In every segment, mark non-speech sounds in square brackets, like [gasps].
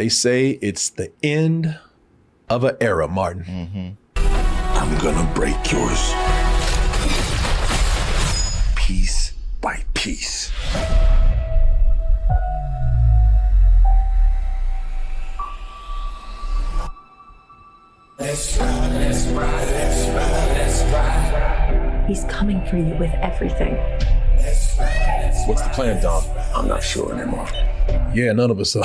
They say it's the end of an era, Martin. I'm gonna break yours. Piece by piece. He's coming for you with everything. What's the plan, Dom? I'm not sure anymore. Yeah, none of us are. [laughs]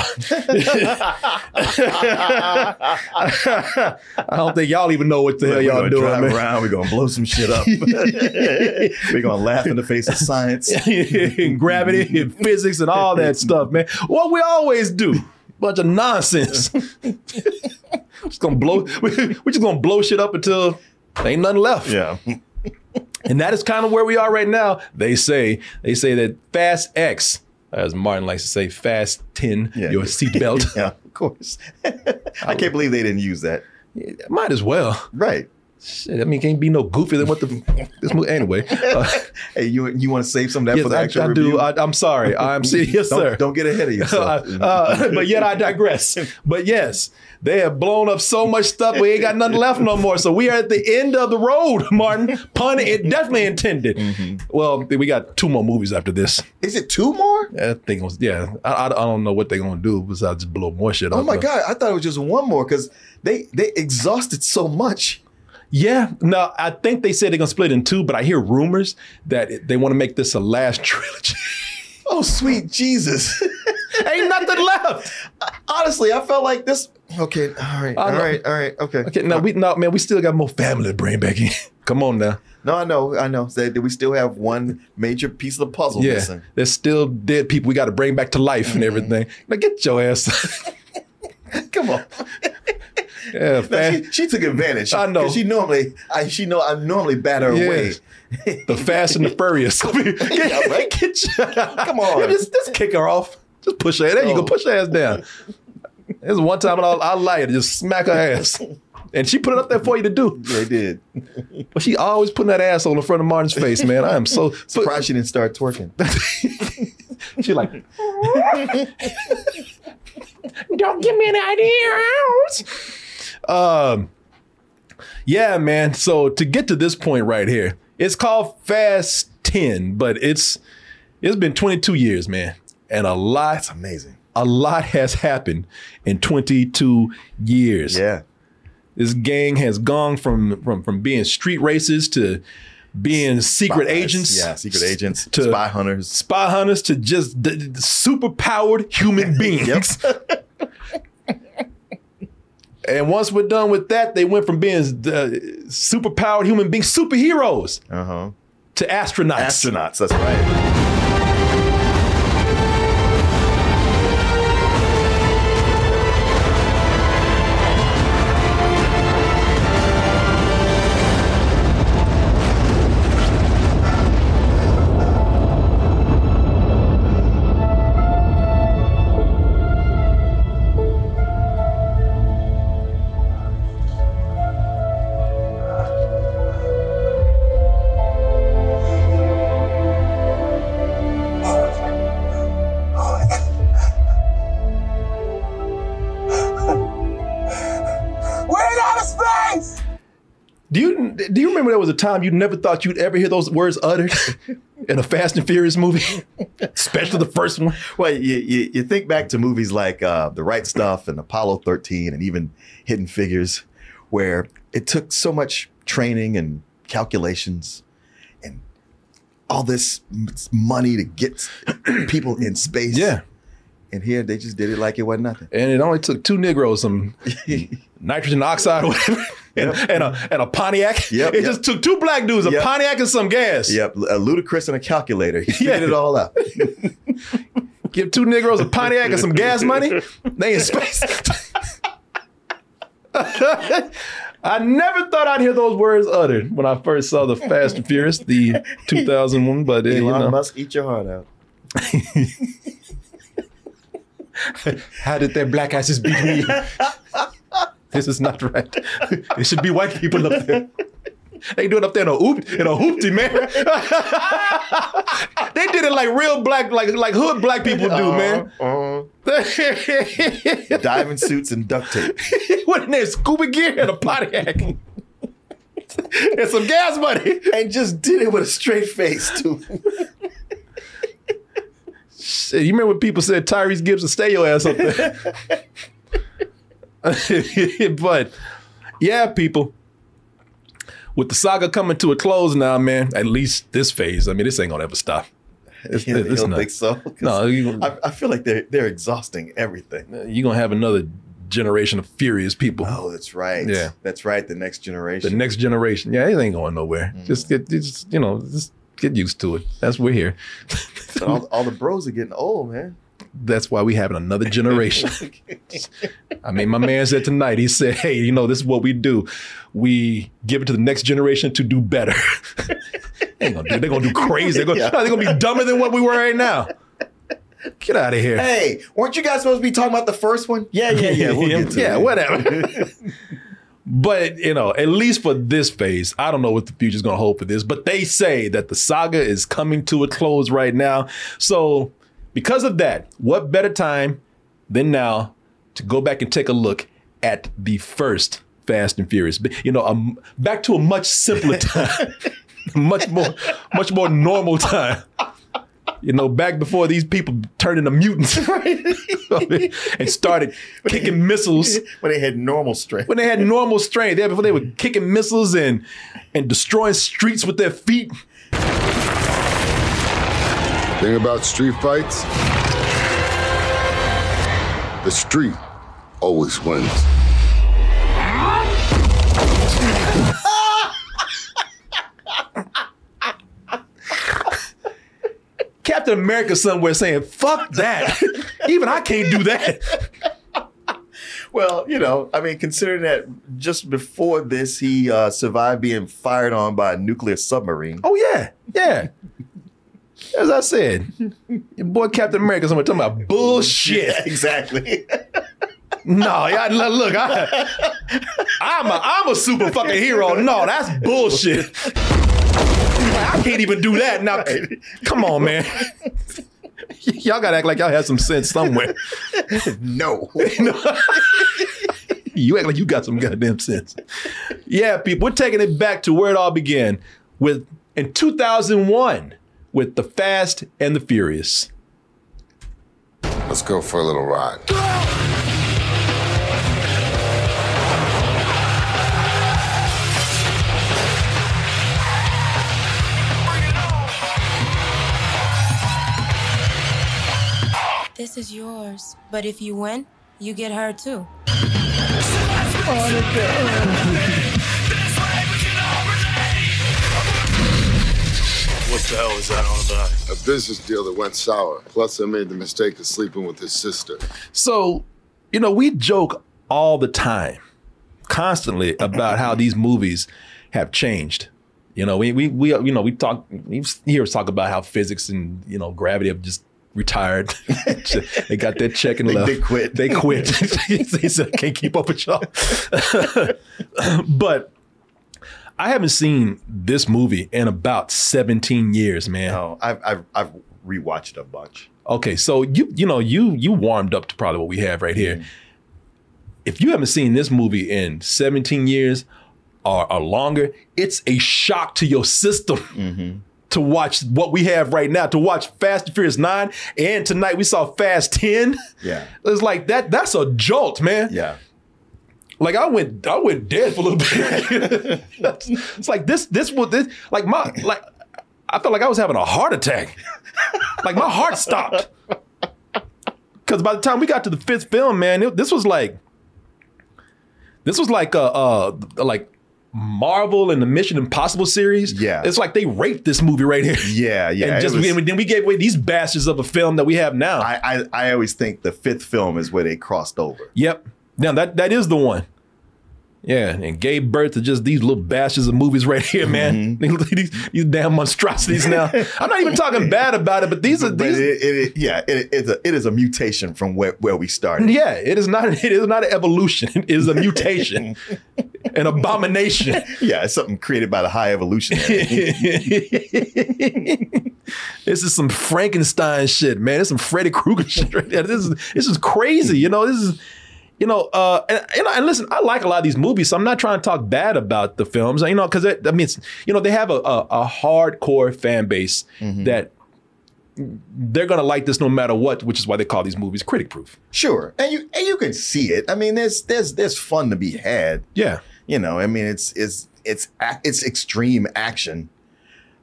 I don't think y'all even know what the hell We're y'all doing, drive man. around. We're gonna blow some shit up. [laughs] we're gonna laugh in the face of science. and [laughs] gravity and physics and all that stuff, man. What we always do. Bunch of nonsense. just gonna blow we're just gonna blow shit up until there ain't nothing left. Yeah. And that is kind of where we are right now. They say they say that Fast X, as Martin likes to say, Fast 10, Yeah. your seatbelt. [laughs] Yeah, of course. [laughs] I can't believe they didn't use that. Might as well. Right. Shit, I mean, can't be no goofier than what the [laughs] this movie. Anyway, uh, [laughs] Hey, you you want to save some of that yes, for the I, actual I review? do. I, I'm sorry. I'm [laughs] serious, yes, don't, sir. don't get ahead of yourself. uh, but yet I digress. But yes, they have blown up so much stuff. We ain't got nothing left no more. So we are at the end of the road, Martin. Pun it definitely intended. Mm-hmm. Well, we got two more movies after this. Is it two more? I think it was, yeah. I, I, don't know what they're gonna do besides just blow more shit up. Oh my but- god! I thought it was just one more because they they exhausted so much. Yeah, no, I think they said they're gonna split in two, but I hear rumors that they want to make this a last [laughs] trilogy. Oh sweet Jesus! [laughs] Ain't nothing left. Uh, honestly, I felt like this. Okay, all right, all right, all right, okay. Okay, no, we no man, we still got more family to bring back in. [laughs] Come on now. No, I know, I know. Say that we still have one major piece of the puzzle Yeah, missing. there's still dead people we got to bring back to life and mm-hmm. everything. Now get your ass. [laughs] Come on. yeah, fast, she, she took advantage. I know. She normally, I, she know I normally bat her away. the fast and the furious. [laughs] [laughs] Yeah, right? Get your- Come on. Yeah, just, just kick her off. Just push her. There you go. Oh. Push her ass down. There's one time I, I lied just smack her ass. And she put it up there for you to do. They did. But she always putting that ass on the front of Martin's face, man. I am so Surprised she didn't start twerking. She like, don't give me any ideas. Um, yeah, man. So to get to this point right here, it's called Fast Ten, but it's it's been 22 years, man, and a lot, That's amazing. a lot has happened in 22 years. Yeah. This gang has gone from from from being street races to being secret Spies. agents. Yeah, secret agents, to spy hunters. spy hunters to just d- d- super powered human [laughs] beings. and once we're done with that, they went from being uh, super powered human beings, superheroes, Uh huh. to astronauts. Astronauts. That's right. Time you never thought you'd ever hear those words uttered [laughs] in a Fast and Furious movie, [laughs] especially the first one? Well, you, you, you think back to movies like uh, The Right Stuff and Apollo 13 and even Hidden Figures, where it took so much training and calculations and all this money to get people in space. Yeah. And here they just did it like it wasn't nothing. And it only took two Negroes, some [laughs] nitrogen oxide [laughs] whatever, and, Yep. and, a, and a Pontiac. Yep, it yep. just took two black dudes, a. Pontiac and some gas. Yep, a ludicrous and a calculator. He figured Yeah. it all out. [laughs] Give two Negroes a Pontiac and some gas money. They in space. I never thought I'd hear those words uttered when I first saw the Fast and Furious, the 2001. But uh, you know, Musk, eat your heart out. How did their black asses beat me? [laughs] this is not right. It should be white people up there. They do it up there in a hoop in a hoopty man. [laughs] they did it like real black, like like hood black people do, man. Uh-huh. Diamond suits and duct tape. [laughs] what in there? Scuba gear and a potty Pontiac. and some gas money. And just did it with a straight face, too. Shit, you remember when people said Tyrese Gibson, stay your ass up there? [laughs] but yeah, people. With the saga coming to a close now, man, at least this phase, I mean, this ain't gonna ever stop. It's, don't not. think so? No, [laughs] you- I, I feel like they're they're exhausting everything. You're gonna have another generation of furious people. Oh, that's right. Yeah. that's right. The next generation. The next generation. Yeah, it ain't going nowhere. Mm. Just get just, you know, just get used to it. That's we're here. [laughs] All, all the bros are getting old, man. That's why we having another generation. [laughs] I mean, my man said tonight, he said, hey, you know, this is what we do. We give it to the next generation to do better. [laughs] They gonna do, they're gonna do crazy. They're gonna, Yeah. they're gonna be dumber than what we were right now. Get out of here. Hey, weren't you guys supposed to be talking about the first one? Yeah, yeah, yeah. We'll get to yeah, whatever. But you know, at least for this phase, I don't know what the future's gonna hold for this. But they say that the saga is coming to a close right now. So because of that, what better time than now to go back and take a look at the first Fast and Furious? You know, um, back to a much simpler [laughs] time, [laughs] much more, much more normal time. You know, back before these people turned into mutants [laughs] [laughs] and started kicking missiles [laughs] when they had normal strength. when they had normal strength. Yeah, before they were mm-hmm. kicking missiles and and destroying streets with their feet. Thing about street fights, the street always wins. Captain America somewhere saying, "Fuck that! [laughs] Even I can't do that." Well, you know, I mean, considering that just before this, he uh, survived being fired on by a nuclear submarine. Oh yeah, yeah. As I said, your boy Captain America somewhere talking about bullshit. [laughs] [laughs] Yeah, exactly. No, yeah, look, look, I, I'm a I'm a super fucking hero. No, that's bullshit. I can't even do that. Now, come on, man. [laughs] Y'all gotta act like y'all have some sense somewhere. [laughs] [laughs] no. You act like you got some goddamn sense. Yeah, people, we're taking it back to where it all began with in 2001 with the Fast and the Furious. Let's go for a little ride. This is yours, but if you win, you get her too. What the hell is that all about? A business deal that went sour. Plus, I made the mistake of sleeping with his sister. So, you know, we joke all the time, constantly about how these movies have changed. You know, we we we you know we talk we hear us talk about how physics and you know gravity have just retired. [laughs] they got their check and They- left. they quit. They quit. [laughs] [laughs] they said can't keep up with y'all. but I haven't seen this movie in about 17 years, man. No, I've, I've, I've rewatched a bunch. Okay, so you you know you you warmed up to probably what we have right here. Mm-hmm. If you haven't seen this movie in 17 years or, or longer, it's a shock to your system mm-hmm. To watch what we have right now. To watch Fast and Furious 9 and tonight we saw Fast 10. Yeah. [laughs] It's like that that's a jolt, man. Yeah. Like I went I went dead for a little bit. [laughs] it's like this this was this like my like I felt like I was having a heart attack. like my heart stopped. Cause by the time we got to the fifth film, man, it- this was like this was like uh uh like Marvel and the Mission Impossible series. Yeah. it's like they raped this movie right here. [laughs] Yeah, yeah. and just was- we, then we gave away these bastards of a film that we have now. I, I I always think the fifth film is where they crossed over. Yep. Now that that is the one. Yeah, and gave birth to just these little bastards of movies right here, man. [laughs] Mm-hmm. these, these damn monstrosities. Now, [laughs] I'm not even talking bad about it, but these are these. it, it, yeah, it, it's a, it is a mutation from where, where we started. yeah, it is not. [laughs] It is not an evolution. It is a mutation, an abomination. Yeah, it's something created by the high evolutionary. this is some Frankenstein shit, man. This is some Freddy Krueger shit right there. This is this is crazy. You know, this is you know, uh, and, and, and listen, I like a lot of these movies, so I'm not trying to talk bad about the films, you know, because I mean, it's, you know, they have a, a, a hardcore fan base that they're gonna like this no matter what, which is why they call these movies critic proof. Sure, and you and you can see it. I mean, there's there's there's fun to be had. Yeah, You know, I mean, it's it's it's it's extreme action.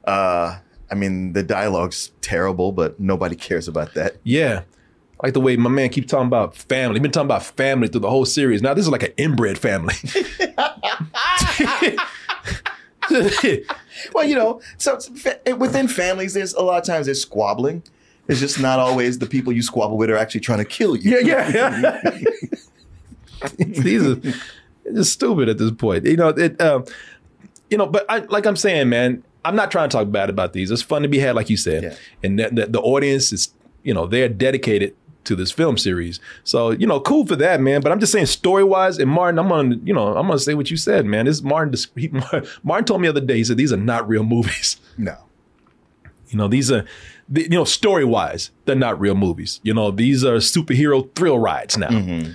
Uh, I mean, the dialogue's terrible, but nobody cares about that. yeah. Like the way my man keeps talking about family. He's been talking about family through the whole series. Now this is like an inbred family. [laughs] Well, you know, so within families, there's a lot of times there's squabbling. It's just not always the people you squabble with are actually trying to kill you. Yeah, yeah. yeah. [laughs] These are just stupid at this point. You know, it. Um, you know, but I, like I'm saying, man, I'm not trying to talk bad about these. It's fun to be had, like you said, Yeah. and the, the, the audience is, you know, they're dedicated to this film series. So you know, cool for that, man. But I'm just saying, story wise, and Martin, I'm gonna, you know, I'm gonna say what you said, man. This Martin, he, [laughs] Martin told me the other day, he said these are not real movies. [laughs] No. You know, these are, the, you know, story wise, they're not real movies. You know, these are superhero thrill rides now. Mm-hmm.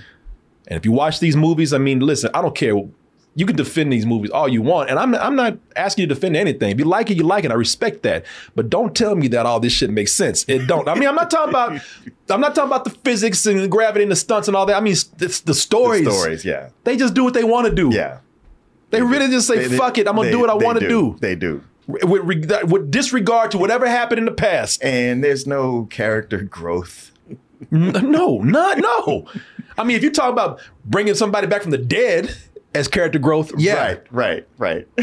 And if you watch these movies, I mean, listen, I don't care. You can defend these movies all you want, and I'm I'm not asking you to defend anything. If you like it, you like it. I respect that, but don't tell me that all this shit makes sense. It don't. I mean, I'm not talking about [laughs] I'm not talking about the physics and the gravity and the stunts and all that. I mean, it's the stories. The stories, yeah. They just do what they want to do. Yeah. They really just say, They- they- "Fuck it, I'm gonna they- do what I want to do." They do. With, with disregard to whatever happened in the past. And there's no character growth. No, not no. I mean, if you talk about bringing somebody back from the dead as character growth, yeah, Right, right, right. [laughs]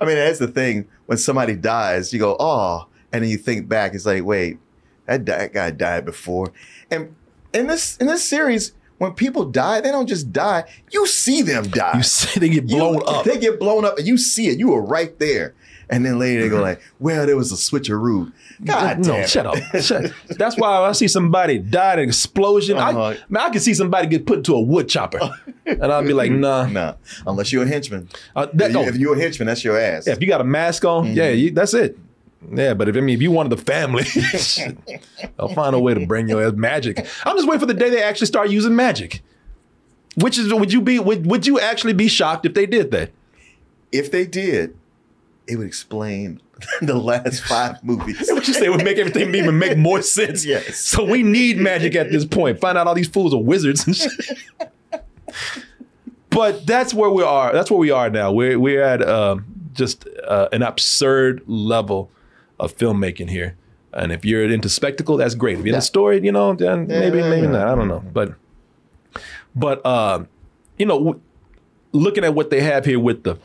I mean, that's the thing. When somebody dies, you go, oh, and then you think back, it's like, wait, that, di- that guy died before. And in this in this series, when people die, they don't just die. You see them die. you see they get You- blown up. They get blown up, and you see it. You were right there. And then later they go like, well, there was a switcheroo. God no, damn shut up. Shut- That's why I see somebody die in an explosion. Uh-huh. I, man, I can see somebody get put into a wood chopper, and I'll be like, [laughs] nah. Nah, unless you're a henchman. Uh, that, if, you, no. you're a henchman, that's your ass. Yeah, if you got a mask on, yeah, Mm-hmm. you, that's it. Yeah, but if I mean, if you wanted the family, [laughs] [laughs] I'll find a way to bring your ass magic. I'm just waiting for the day they actually start using magic. Which is, would you be, would, would you actually be shocked if they did that? if they did, it would explain [laughs] the last five movies. [laughs] What you say would make everything even make more [laughs] sense. Yes. So we need magic at this point. Find out all these fools are wizards and shit. but that's where we are. That's where we are now. We're we're at um, just uh, an absurd level of filmmaking here. And if you're into spectacle, that's great. If you're into story, you know, then maybe maybe not. I don't know. But but um, you know, w- looking at what they have here with the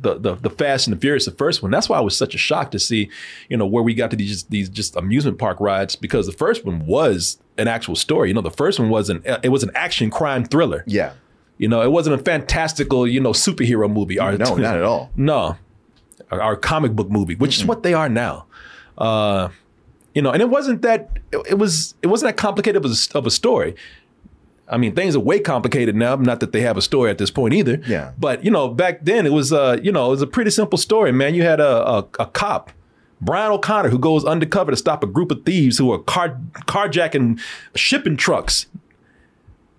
the, the the Fast and the Furious, the first one. That's why I was such a shock to see, you know, where we got to these these just amusement park rides because the first one was an actual story. You know, the first one was an it was an action crime thriller. Yeah. You know, it wasn't a fantastical you know superhero movie. Or, No, not [laughs] at all. No, our, our comic book movie, which is what they are now. Uh, you know, and it wasn't that it, it was it wasn't that complicated of a, of a story. I mean, things are way complicated now. Not that they have a story at this point either. Yeah. But you know, back then it was uh, you know, it was a pretty simple story, man. You had a a, a cop, Brian O'Conner, who goes undercover to stop a group of thieves who are car carjacking shipping trucks.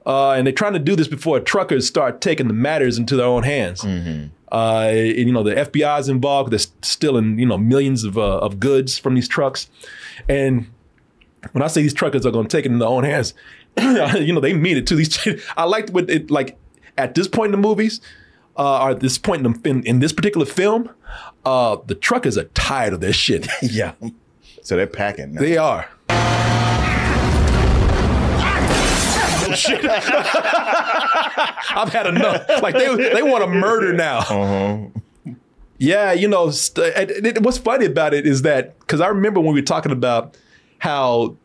Uh, and they're trying to do this before truckers start taking the matters into their own hands. Uh, and, you know, the FBI is involved. They're stealing, you know, millions of, uh, of goods from these trucks. And when I say these truckers are going to take it in their own hands, [coughs] you know, they mean it too. These, I liked what it like at this point in the movies, uh, or at this point in, the, in, in this particular film, uh, the truckers are tired of this shit. [laughs] Yeah. So they're packing. now. they are. shit. [laughs] I've had enough. Like they they want to murder now. Uh-huh. Yeah, you know, st- and it, what's funny about it is that because I remember when we were talking about how,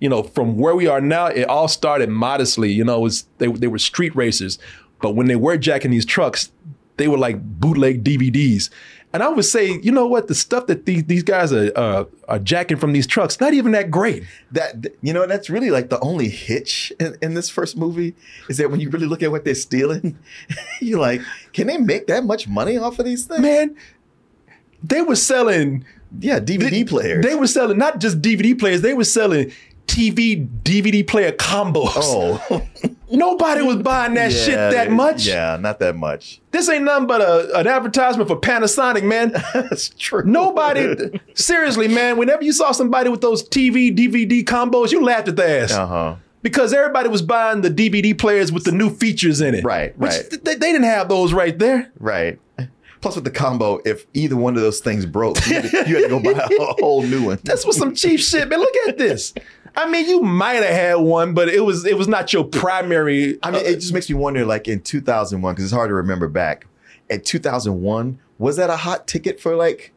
you know, from where we are now, it all started modestly. You know, it was they they were street racers, but when they were jacking these trucks, they were like bootleg DVDs. And I would say, you know what, the stuff that these these guys are uh, are jacking from these trucks, not even that great. That you know, that's really like the only hitch in, in this first movie is that when you really look at what they're stealing, [laughs] you're like, can they make that much money off of these things? Man, they were selling yeah DVD players. They were selling not just DVD players, they were selling TV DVD player combos. Oh. [laughs] Nobody was buying that shit that much. Yeah, not that much. This ain't nothing but a, an advertisement for Panasonic, man. [laughs] That's true. Nobody, seriously, man, whenever you saw somebody with those TV, DVD combos, you laughed at their ass. Uh-huh. Because everybody was buying the DVD players with the new features in it. Right, Which right. They, they didn't have those right there. Right. Plus, with the combo, if either one of those things broke, you had to, you had to go buy a [laughs] whole new one. That's was some cheap shit, man. Look at this. I mean, you might have had one, but it was it was not your primary. I mean, it just makes me wonder, like in 2001, because it's hard to remember back. At 2001, was that a hot ticket for like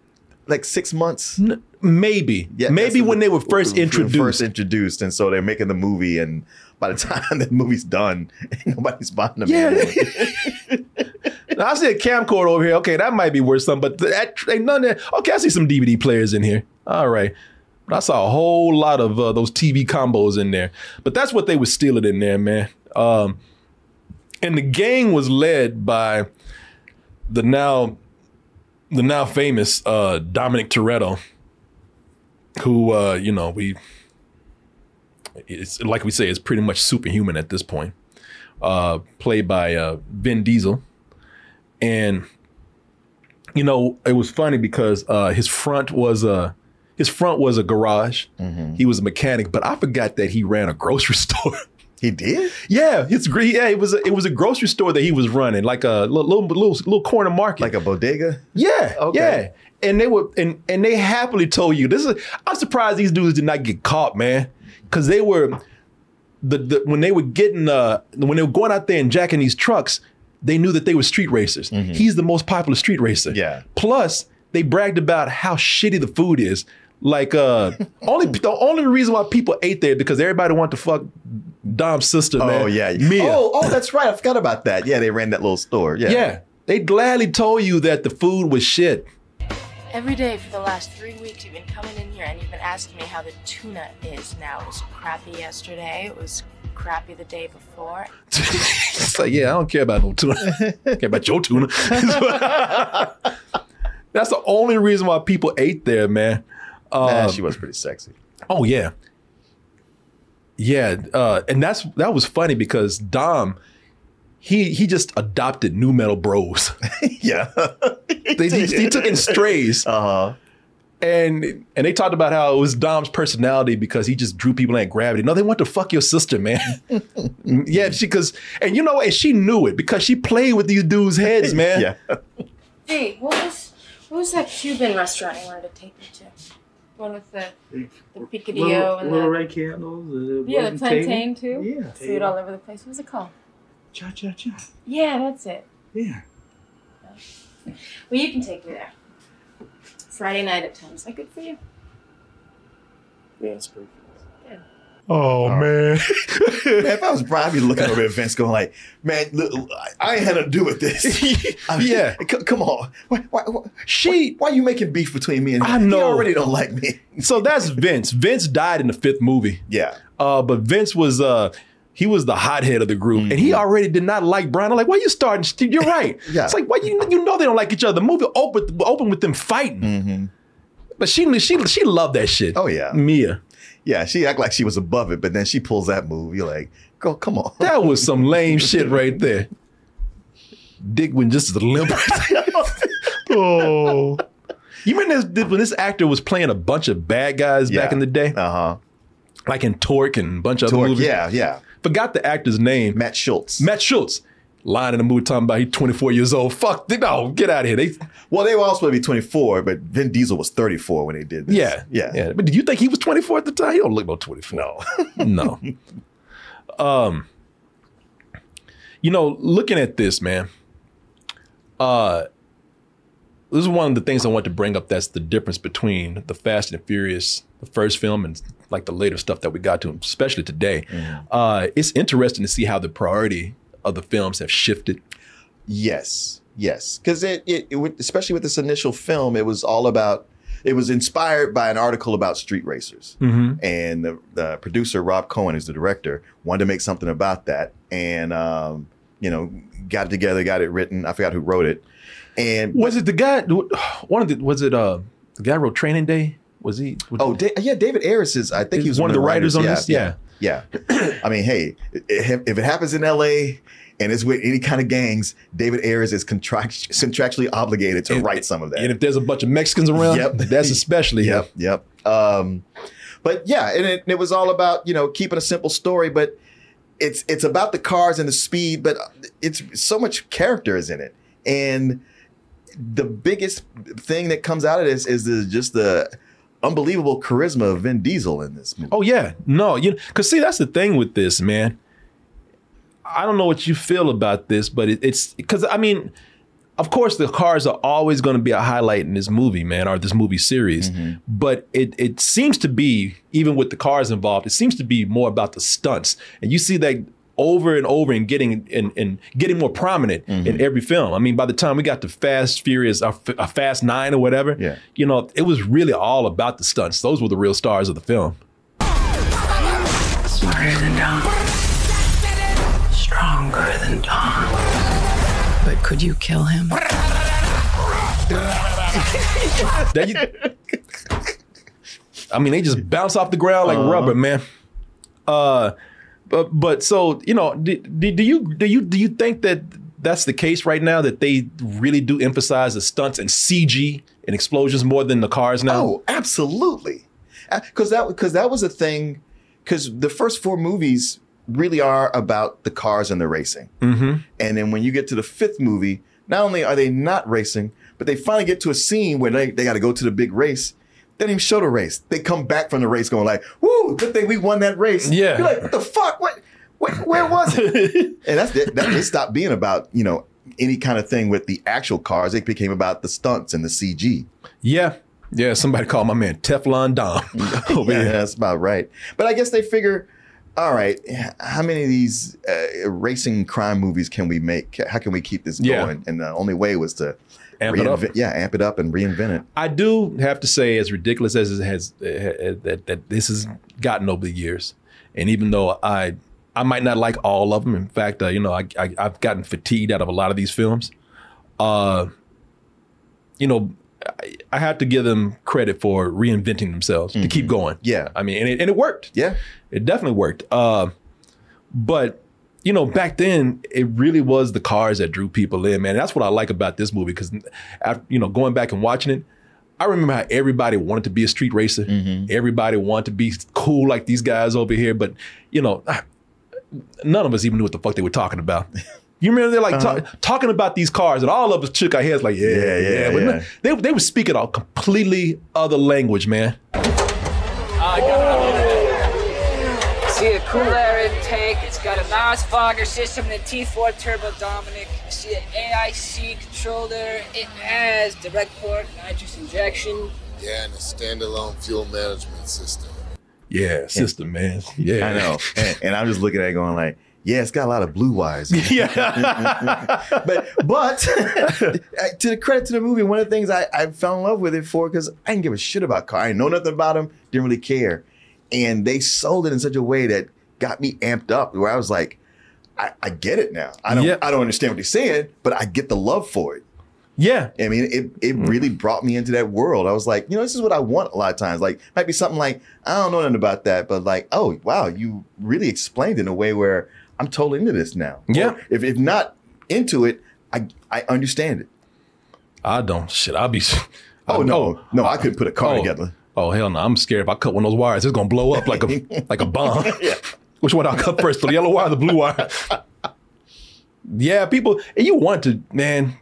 like six months? N- maybe, Yeah, maybe when they were first when- introduced. First introduced, and so they're making the movie, and by the [laughs] time the movie's done, [laughs] nobody's buying them. Yeah. [laughs] Now, I see a camcorder over here. Okay, that might be worth something, but that ain't none of that. Okay, I see some DVD players in here. All right. But I saw a whole lot of uh, those TV combos in there. But that's what they were stealing in there, man. Um, and the gang was led by the now the now famous uh, Dominic Toretto, who uh, you know we it's like we say is pretty much superhuman at this point. Uh, played by uh, Vin Diesel, and you know it was funny because uh, his front was a his front was a garage. He was a mechanic, but I forgot that he ran a grocery [laughs] store. he did. Yeah, it's great. Yeah, it was a, it was a grocery store that he was running, like a little little little, little corner market, Like a bodega. yeah, Okay. yeah. And they were and and they happily told you this is. I'm surprised these dudes did not get caught, man, because they were the, the when they were getting uh when they were going out there and jacking these trucks, they knew that they were street racers. He's the most popular street racer. Yeah. Plus, they bragged about how shitty the food is. Like uh only the only reason why people ate there because everybody wanted to fuck Dom's sister, man. Oh yeah. Mia. Oh, oh, that's right. I forgot about that. Yeah, they ran that little store. Yeah. yeah. They gladly told you that the food was shit. Every day for the last three weeks, you've been coming in here and you've been asking me how the tuna is now. It was crappy yesterday. It was crappy the day before. [laughs] it's like, yeah, I don't care about no tuna. [laughs] I care about your tuna. [laughs] That's the only reason why people ate there, man. Nah, Um, she was pretty sexy. Oh yeah, yeah, uh, and that's that was funny because Dom, he he just adopted new metal bros. [laughs] [laughs] yeah. they, he, he took in strays, Uh huh. and and they talked about how it was Dom's personality because he just drew people like gravity. No, they want to fuck your sister, man. [laughs] yeah, she because and you know, and she knew it because she played with these dudes' heads, man. Yeah. Hey, what was what was that Cuban restaurant you wanted to take me to? One with the the picadillo and the red candles. Uh, yeah, the plantain too. Yeah. Food all over the place. What was it called? Cha cha cha. Yeah, that's it. Yeah. Well, you can take me there. Friday night at ten. Is that good for you? Yeah, it's pretty Oh man. Man, if I was Brian, I'd be looking over at Vince going like, man, look, I- ain't had to do with this. [laughs] I mean, Yeah. c- come on. Why, why, why, She why are you making beef between me and him? I know. He already don't like me. so that's [laughs] Vince. Vince died in the fifth movie. Yeah. Uh, but Vince was uh he was the hothead of the group, and he already did not like Brian. I'm like, why you starting? You're [laughs] right. Yeah. It's like, why you you know they don't like each other. The movie opened open with them fighting, but she she she loved that shit. Oh, yeah. Mia. Yeah, she act like she was above it, but then she pulls that move. You're like, go, come on. That was some lame shit right there. Dick went just as limp. [laughs] oh. [laughs] You remember this, when this actor was playing a bunch of bad guys back in the day, Uh huh. like in Torque and a bunch of other movies? yeah, yeah. Forgot the actor's name. Matt Schulze. Matt Schulze. Lying in the movie talking about he's 24 years old. Fuck, no, get out of here. They, Well, they were all supposed to be 24, but Vin Diesel was 34 when they did this. yeah, yeah, yeah. But did you think he was 24 at the time? He don't look no 24. No. [laughs] no. Um, you know, looking at this, man, uh, this is one of the things I want to bring up. That's the difference between the Fast and Furious, the first film, and like the later stuff that we got to, especially today. Uh, it's interesting to see how the priority of the films have shifted. Yes, yes, because it, it, it especially with this initial film, it was all about. It was inspired by an article about street racers, Mhm. and the, the producer Rob Cohen, who's the director, wanted to make something about that, and um, you know, got it together, got it written. I forgot who wrote it, and Was it the guy? One of the was it uh the guy who wrote Training Day? Was he? Was oh da- yeah, David Ayers is. I think Is he was one of the writers on this? Yeah, yeah. [clears throat] I mean, hey, if, it happens in L.A. and it's with any kind of gangs, David Ayers is contract- contractually obligated to write some of that. And if there's a bunch of Mexicans around, Yep. that's especially him. [laughs] Yep, yep. Um, but yeah, and it, it was all about you know keeping a simple story, but it's it's about the cars and the speed, but it's so much character is in it, and the biggest thing that comes out of this is the, just the unbelievable charisma of Vin Diesel in this movie. Oh yeah, no, you because see that's the thing with this man. I don't know what you feel about this, but it, it's because I mean, of course the cars are always going to be a highlight in this movie, man, or this movie series. Mm-hmm. But it it seems to be even with the cars involved, it seems to be more about the stunts, and you see that over and over and getting and, and getting more prominent in every film. I mean, by the time we got to Fast Furious, a, a Fast Nine or whatever, Yeah. you know, it was really all about the stunts. Those were the real stars of the film. Smarter than Dom. Stronger than Dom. But could you kill him? That you- I mean, they just bounce off the ground like Uh-huh. rubber, man. Uh, but but so you know, do, do, do you do you do you think that that's the case right now that they really do emphasize the stunts and CG and explosions more than the cars now? Oh, absolutely. Because that because that was a thing. Because the first four movies really are about the cars and the racing, Mm-hmm. and then when you get to the fifth movie, not only are they not racing, but they finally get to a scene where they, they got to go to the big race. They didn't even show the race. They come back from the race going like, "Woo! Good thing we won that race." Yeah. You're like, "What the fuck? What? Where, where was it?" [laughs] and that's it. that. It stopped being about you know any kind of thing with the actual cars. It became about the stunts and the CG. Yeah, yeah. Somebody called my man Teflon Dom [laughs] [laughs] over yeah, that's about right. But I guess they figure, all right, how many of these uh, racing crime movies can we make? How can we keep this Yeah. going? And the only way was to Amp it up. yeah, amp it up and reinvent it. I do have to say, as ridiculous as it has uh, that that this has gotten over the years, and even though I I might not like all of them, in fact, uh, you know, I, I I've gotten fatigued out of a lot of these films. Uh, you know, I, I have to give them credit for reinventing themselves to keep going. Yeah. I mean, and it, and it worked. Yeah, It definitely worked. Uh, but you know, back then it really was the cars that drew people in, man. That's what I like about this movie because, you know, going back and watching it, I remember how everybody wanted to be a street racer. Everybody wanted to be cool like these guys over here, but you know, none of us even knew what the fuck they were talking about. [laughs] You remember they're like ta- talking about these cars, and all of us shook our heads like, yeah, Uh-huh. Yeah, yeah, yeah, But yeah. no, They they were speaking a completely other language, man. See a cool air intake. It's got a NOS fogger system and a T4 turbo Dominic. You see an AIC controller. It has direct port nitrous injection. Yeah, and a standalone fuel management system. Yeah, system, man. Yeah, I know. And, and I'm just looking at it going like, yeah, it's got a lot of blue wires. Yeah. [laughs] but but [laughs] to the credit to the movie, one of the things I, I fell in love with it for because I didn't give a shit about car. I didn't know nothing about them, didn't really care. And they sold it in such a way that got me amped up where I was like, I, I get it now. I don't Yeah. I don't understand what they're saying, but I get the love for it. Yeah. I mean, it it hmm. really brought me into that world. I was like, you know, this is what I want a lot of times. Like, might be something like, I don't know nothing about that, but like, oh wow, you really explained in a way where I'm totally into this now. Yeah. Or if if not into it, I I understand it. I don't. Shit, I'll be. Oh no, oh. no, I couldn't put a car oh, together. Oh hell no! I'm scared if I cut one of those wires, it's gonna blow up like a [laughs] like a bomb. Which one I'll cut [laughs] first? The yellow wire, or the blue wire? yeah, people, and you want to, man.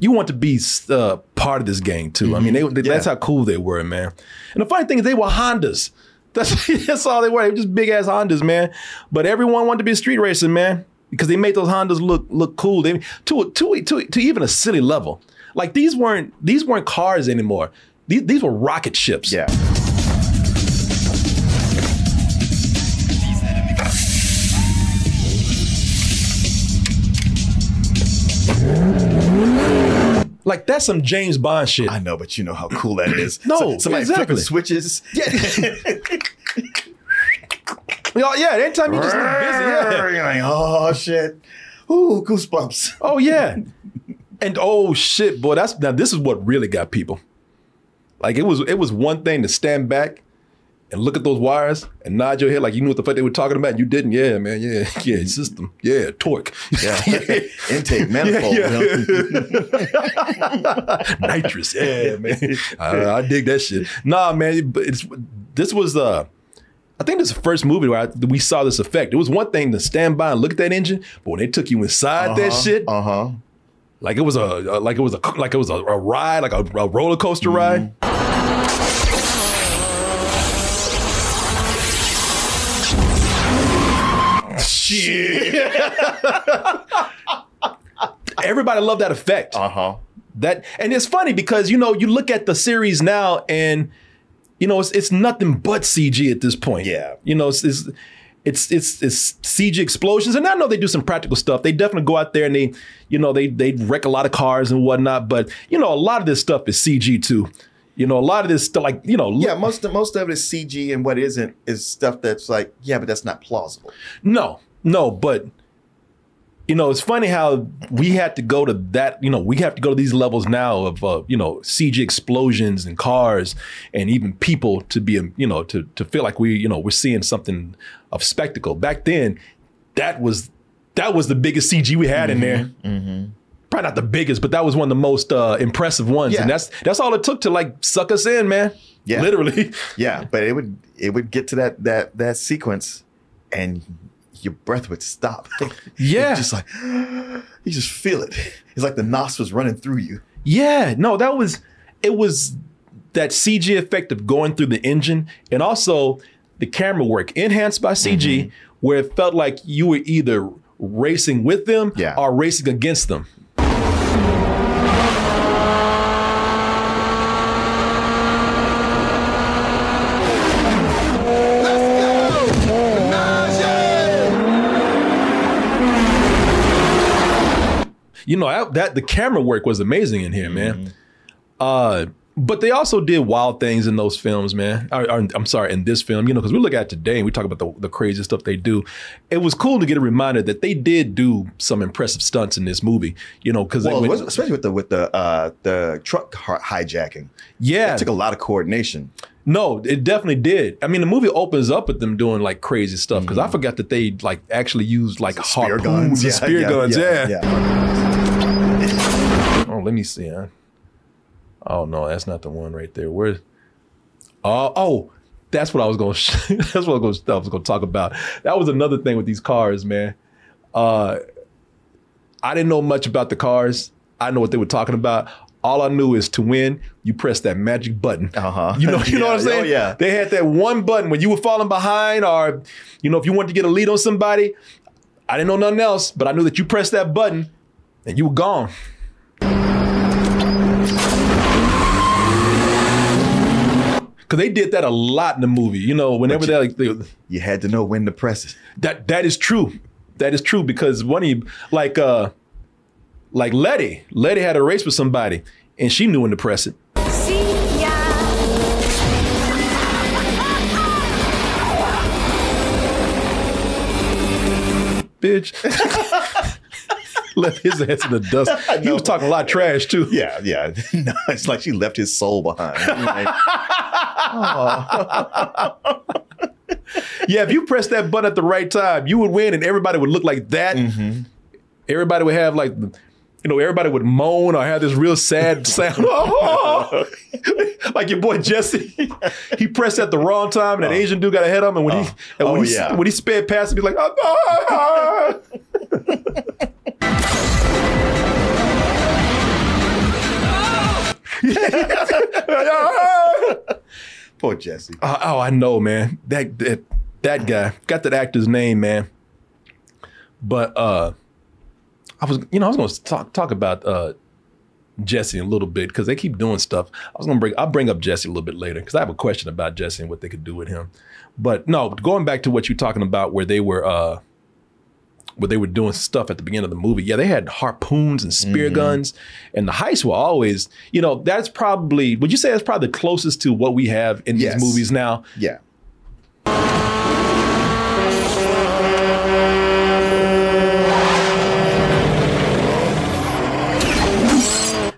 You want to be uh, part of this gang too. I mean, they, they- that's how cool they were, man. And the funny thing is, they were Hondas. [laughs] That's that's all they were. They were just big ass Hondas, man. But everyone wanted to be a street racer, man, because they made those Hondas look look cool. They to to to, to even a silly level. Like these weren't these weren't cars anymore. These these were rocket ships. Yeah. Like that's some James Bond shit. I know, but you know how cool that is. [clears throat] No, So- somebody exactly. flipping switches. Yeah. [laughs] Y'all- yeah, anytime you just look busy, yeah. You're like, oh shit. Ooh, goosebumps. Oh yeah. And oh shit, boy, that's now this is what really got people. Like it was it was one thing to stand back and look at those wires and nod your head like you knew what the fuck they were talking about. And you didn't, yeah, man, yeah, [laughs] yeah, system, yeah, torque, Yeah. [laughs] Intake manifold. Yeah, know? [laughs] nitrous, yeah, man. I, I dig that shit. Nah, man, but it's this was uh. I think this is the first movie where I, we saw this effect. It was one thing to stand by and look at that engine, but when they took you inside that Uh-huh, shit, Uh-huh. like it was a, like it was a like it was a, a ride, like a, a roller coaster ride. Shit. Everybody loved that effect. Uh-huh. That and it's funny because you know you look at the series now and you know it's it's nothing but CG at this point. Yeah. You know it's it's it's it's, it's CG explosions and I know they do some practical stuff. They definitely go out there and they you know they they wreck a lot of cars and whatnot. But you know a lot of this stuff is CG too. You know a lot of this stuff like you know look- Yeah, most of most of it is CG and what isn't is stuff that's like, yeah, but that's not plausible. No, no, but you know, it's funny how we had to go to that, you know, we have to go to these levels now of uh, you know, CG explosions and cars and even people to be, um, you know, to to feel like we, you know, we're seeing something of spectacle. Back then, that was that was the biggest CG we had in there. Probably not the biggest, but that was one of the most uh, impressive ones. Yeah. And that's that's all it took to like suck us in, man. Yeah. Literally. [laughs] Yeah, but it would it would get to that that that sequence and your breath would stop. [laughs] Yeah. Just like [gasps] you just feel it. It's like the nos was running through you. Yeah, no, that was it was that CG effect of going through the engine and also the camera work enhanced by CG Mm-hmm. where it felt like you were either racing with them Yeah. or racing against them. You know, that, that the camera work was amazing in here, man. Uh but they also did wild things in those films, man. Or- or, I'm sorry, in this film, you know, because we look at today and we talk about the, the crazy stuff they do. It was cool to get a reminder that they did do some impressive stunts in this movie, you know, because Well, especially with the with the uh, the truck hijacking. yeah, It took a lot of coordination. No, it definitely did. I mean, the movie opens up with them doing like crazy stuff because I forgot that they like actually used like Mm-hmm. Spear harpoons guns, and yeah, spear yeah, guns. Yeah. yeah, Oh, let me see. Huh? Oh no, that's not the one right there. Where? Oh, oh, that's what I was going. [laughs] to That's what I was going. I was going to talk about. That was another thing with these cars, man. Uh, I didn't know much about the cars. I know what they were talking about. All I knew is to win, you press that magic button. Uh-huh. You know, you know what I'm [laughs] Yeah, oh, saying? yeah. They had that one button when you were falling behind, or you know, if you wanted to get a lead on somebody. I didn't know nothing else, but I knew that you pressed that button and you were gone. Cause they did that a lot in the movie. You know, whenever they like You had to know when to press it. that that is true. That is true because one of you, like uh like Letty, Letty had a race with somebody and she knew when to press it. Bitch. [laughs] Left his ass in the dust. [laughs] He was talking a lot of trash too. Yeah, yeah. [laughs] no, it's like she left his soul behind. Like, Yeah, if you press that button at the right time, you would win, and everybody would look like that. Mm-hmm. Everybody would have like, you know, everybody would moan or have this real sad [laughs] sound. [laughs] like your boy Jesse, [laughs] he pressed at the wrong time, and that Asian dude got ahead of him. And when he, and when Oh, he, yeah. when he sped past him, he's like, "Ah, ah." Poor Jesse. Uh, oh, I know, man. That that that guy got that actor's name, man. But uh, I was, you know, I was going to talk talk about uh Jesse a little bit because they keep doing stuff. I was going to bring, I'll bring up Jesse a little bit later because I have a question about Jesse and what they could do with him. But no, going back to what you're talking about, where they were, uh, where they were doing stuff at the beginning of the movie. Yeah, they had harpoons and spear Mhm. guns, and the heists were always, you know, that's probably. Would you say that's probably the closest to what we have in Yes. these movies now? Yeah.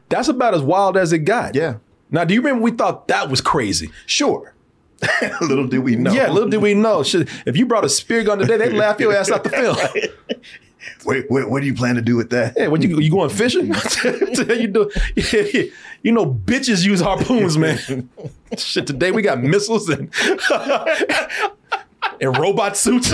That's about as wild as it got. Yeah. Now, do you remember we thought that was crazy? Sure. [laughs] little did we know. Yeah, little did we know. Shit, if you brought a spear gun today, they'd laugh your ass out the film. [laughs] Wait, wait, what do you plan to do with that? Yeah, what you you going fishing? [laughs] you do? You know, bitches use harpoons, man. Shit, today we got missiles and and robot suits.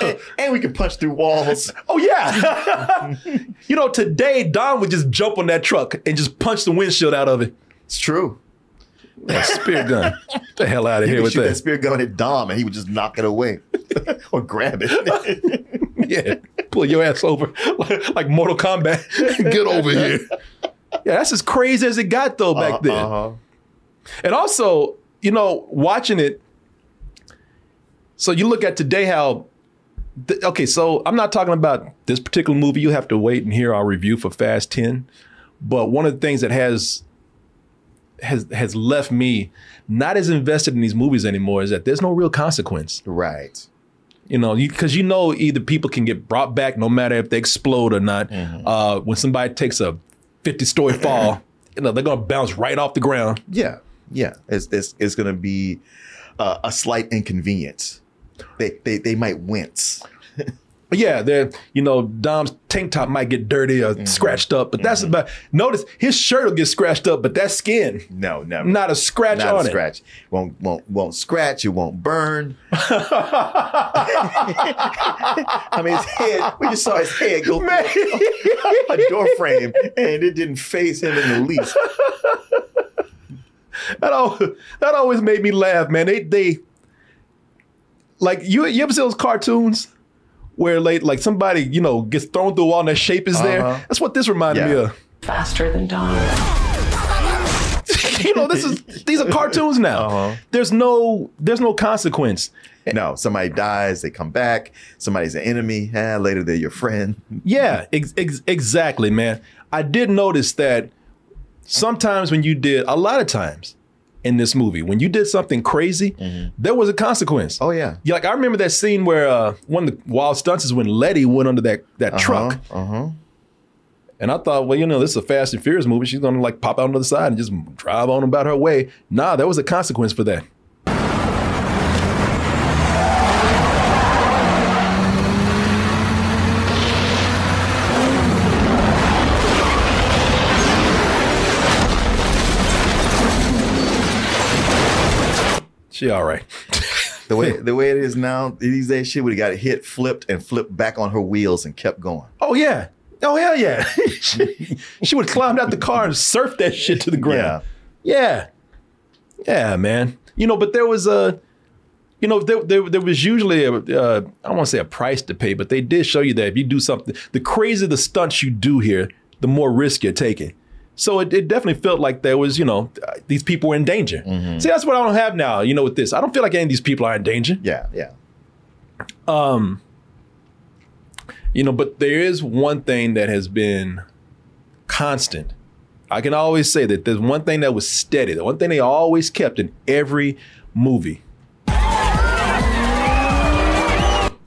And, and we can punch through walls. Oh yeah. [laughs] you know, today Dom would just jump on that truck and just punch the windshield out of it. It's true. Spear gun. Get the hell out of You here with that that. spear gun at Dom and he would just knock it away [laughs] or grab it. [laughs] yeah, pull your ass over like, like Mortal Kombat. Get over here. Yeah, that's as crazy as it got though back Uh, then. uh-huh. And also, you know, watching it. So you look at today how. th- okay, so I'm not talking about this particular movie. You have to wait and hear our review for Fast Ten. But one of the things that has has has left me not as invested in these movies anymore is that there's no real consequence. Right. You know, because you, know either people can get brought back no matter if they explode or not. Uh, when somebody takes a 50 story fall, [clears throat] you know they're gonna bounce right off the ground. Yeah, yeah. It's it's, it's going to be uh, a slight inconvenience. They they they might wince. [laughs] Yeah, they're you know Dom's tank top might get dirty or mm-hmm. scratched up, but that's mm-hmm. about. Notice his shirt will get scratched up, but that skin, No, never. not a scratch Not on a it. scratch. Won't won't won't scratch. It won't burn. [laughs] [laughs] I mean, his head. We just saw his head go through a door frame, and it didn't faze him in the least. That al- that always made me laugh, man. They they like you you ever see those cartoons where like like somebody you know gets thrown through a wall and that shape is there. Uh-huh. That's what this reminded me of. Faster than Dawn. [laughs] you know, this is these are cartoons now. [laughs] Uh-huh. There's no there's no consequence. No, somebody dies, they come back. Somebody's an enemy. Eh, later, they're your friend. [laughs] Yeah, ex- ex- exactly, man. I did notice that sometimes when you did a lot of times in this movie, when you did something crazy, there was a consequence. Oh yeah. Yeah, like I remember that scene where uh, one of the wild stunts is when Letty went under that that truck, Uh huh. and I thought, well, you know, this is a Fast and Furious movie. She's gonna like pop out on the side and just drive on about her way. Nah, there was a consequence for that. She all right. [laughs] The way the way it is now, these days, she would have got hit, flipped, and flipped back on her wheels and kept going. Oh yeah. Oh hell yeah. [laughs] she, she would have climbed out the car and surfed that shit to the ground. Yeah. Yeah, man. You know, but there was a, you know, there, there, there was usually a, uh, I don't want to say a price to pay, but they did show you that if you do something, the crazier the stunts you do here, the more risk you're taking. So it, it definitely felt like there was, you know, uh, these people were in danger. See, that's what I don't have now, you know, with this. I don't feel like any of these people are in danger. Yeah, yeah. Um, you know, but there is one thing that has been constant. I can always say that there's one thing that was steady. The one thing they always kept in every movie.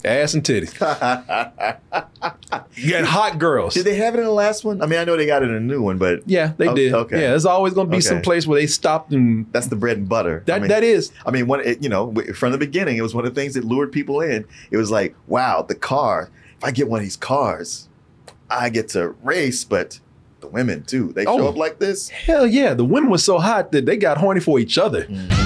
Ass and titties. [laughs] you had hot girls. Did they have it in the last one? I mean, I know they got it in a new one, but Yeah, they Oh, did. okay. Yeah, there's always going to be some place where they stopped and that's the bread and butter. that I mean, that is. I mean, one, it, you know, from the beginning, it was one of the things that lured people in. It was like, wow, the car. If I get one of these cars, I get to race, but the women too. They show Oh. up like this. Hell yeah, the women were so hot that they got horny for each other. Mm.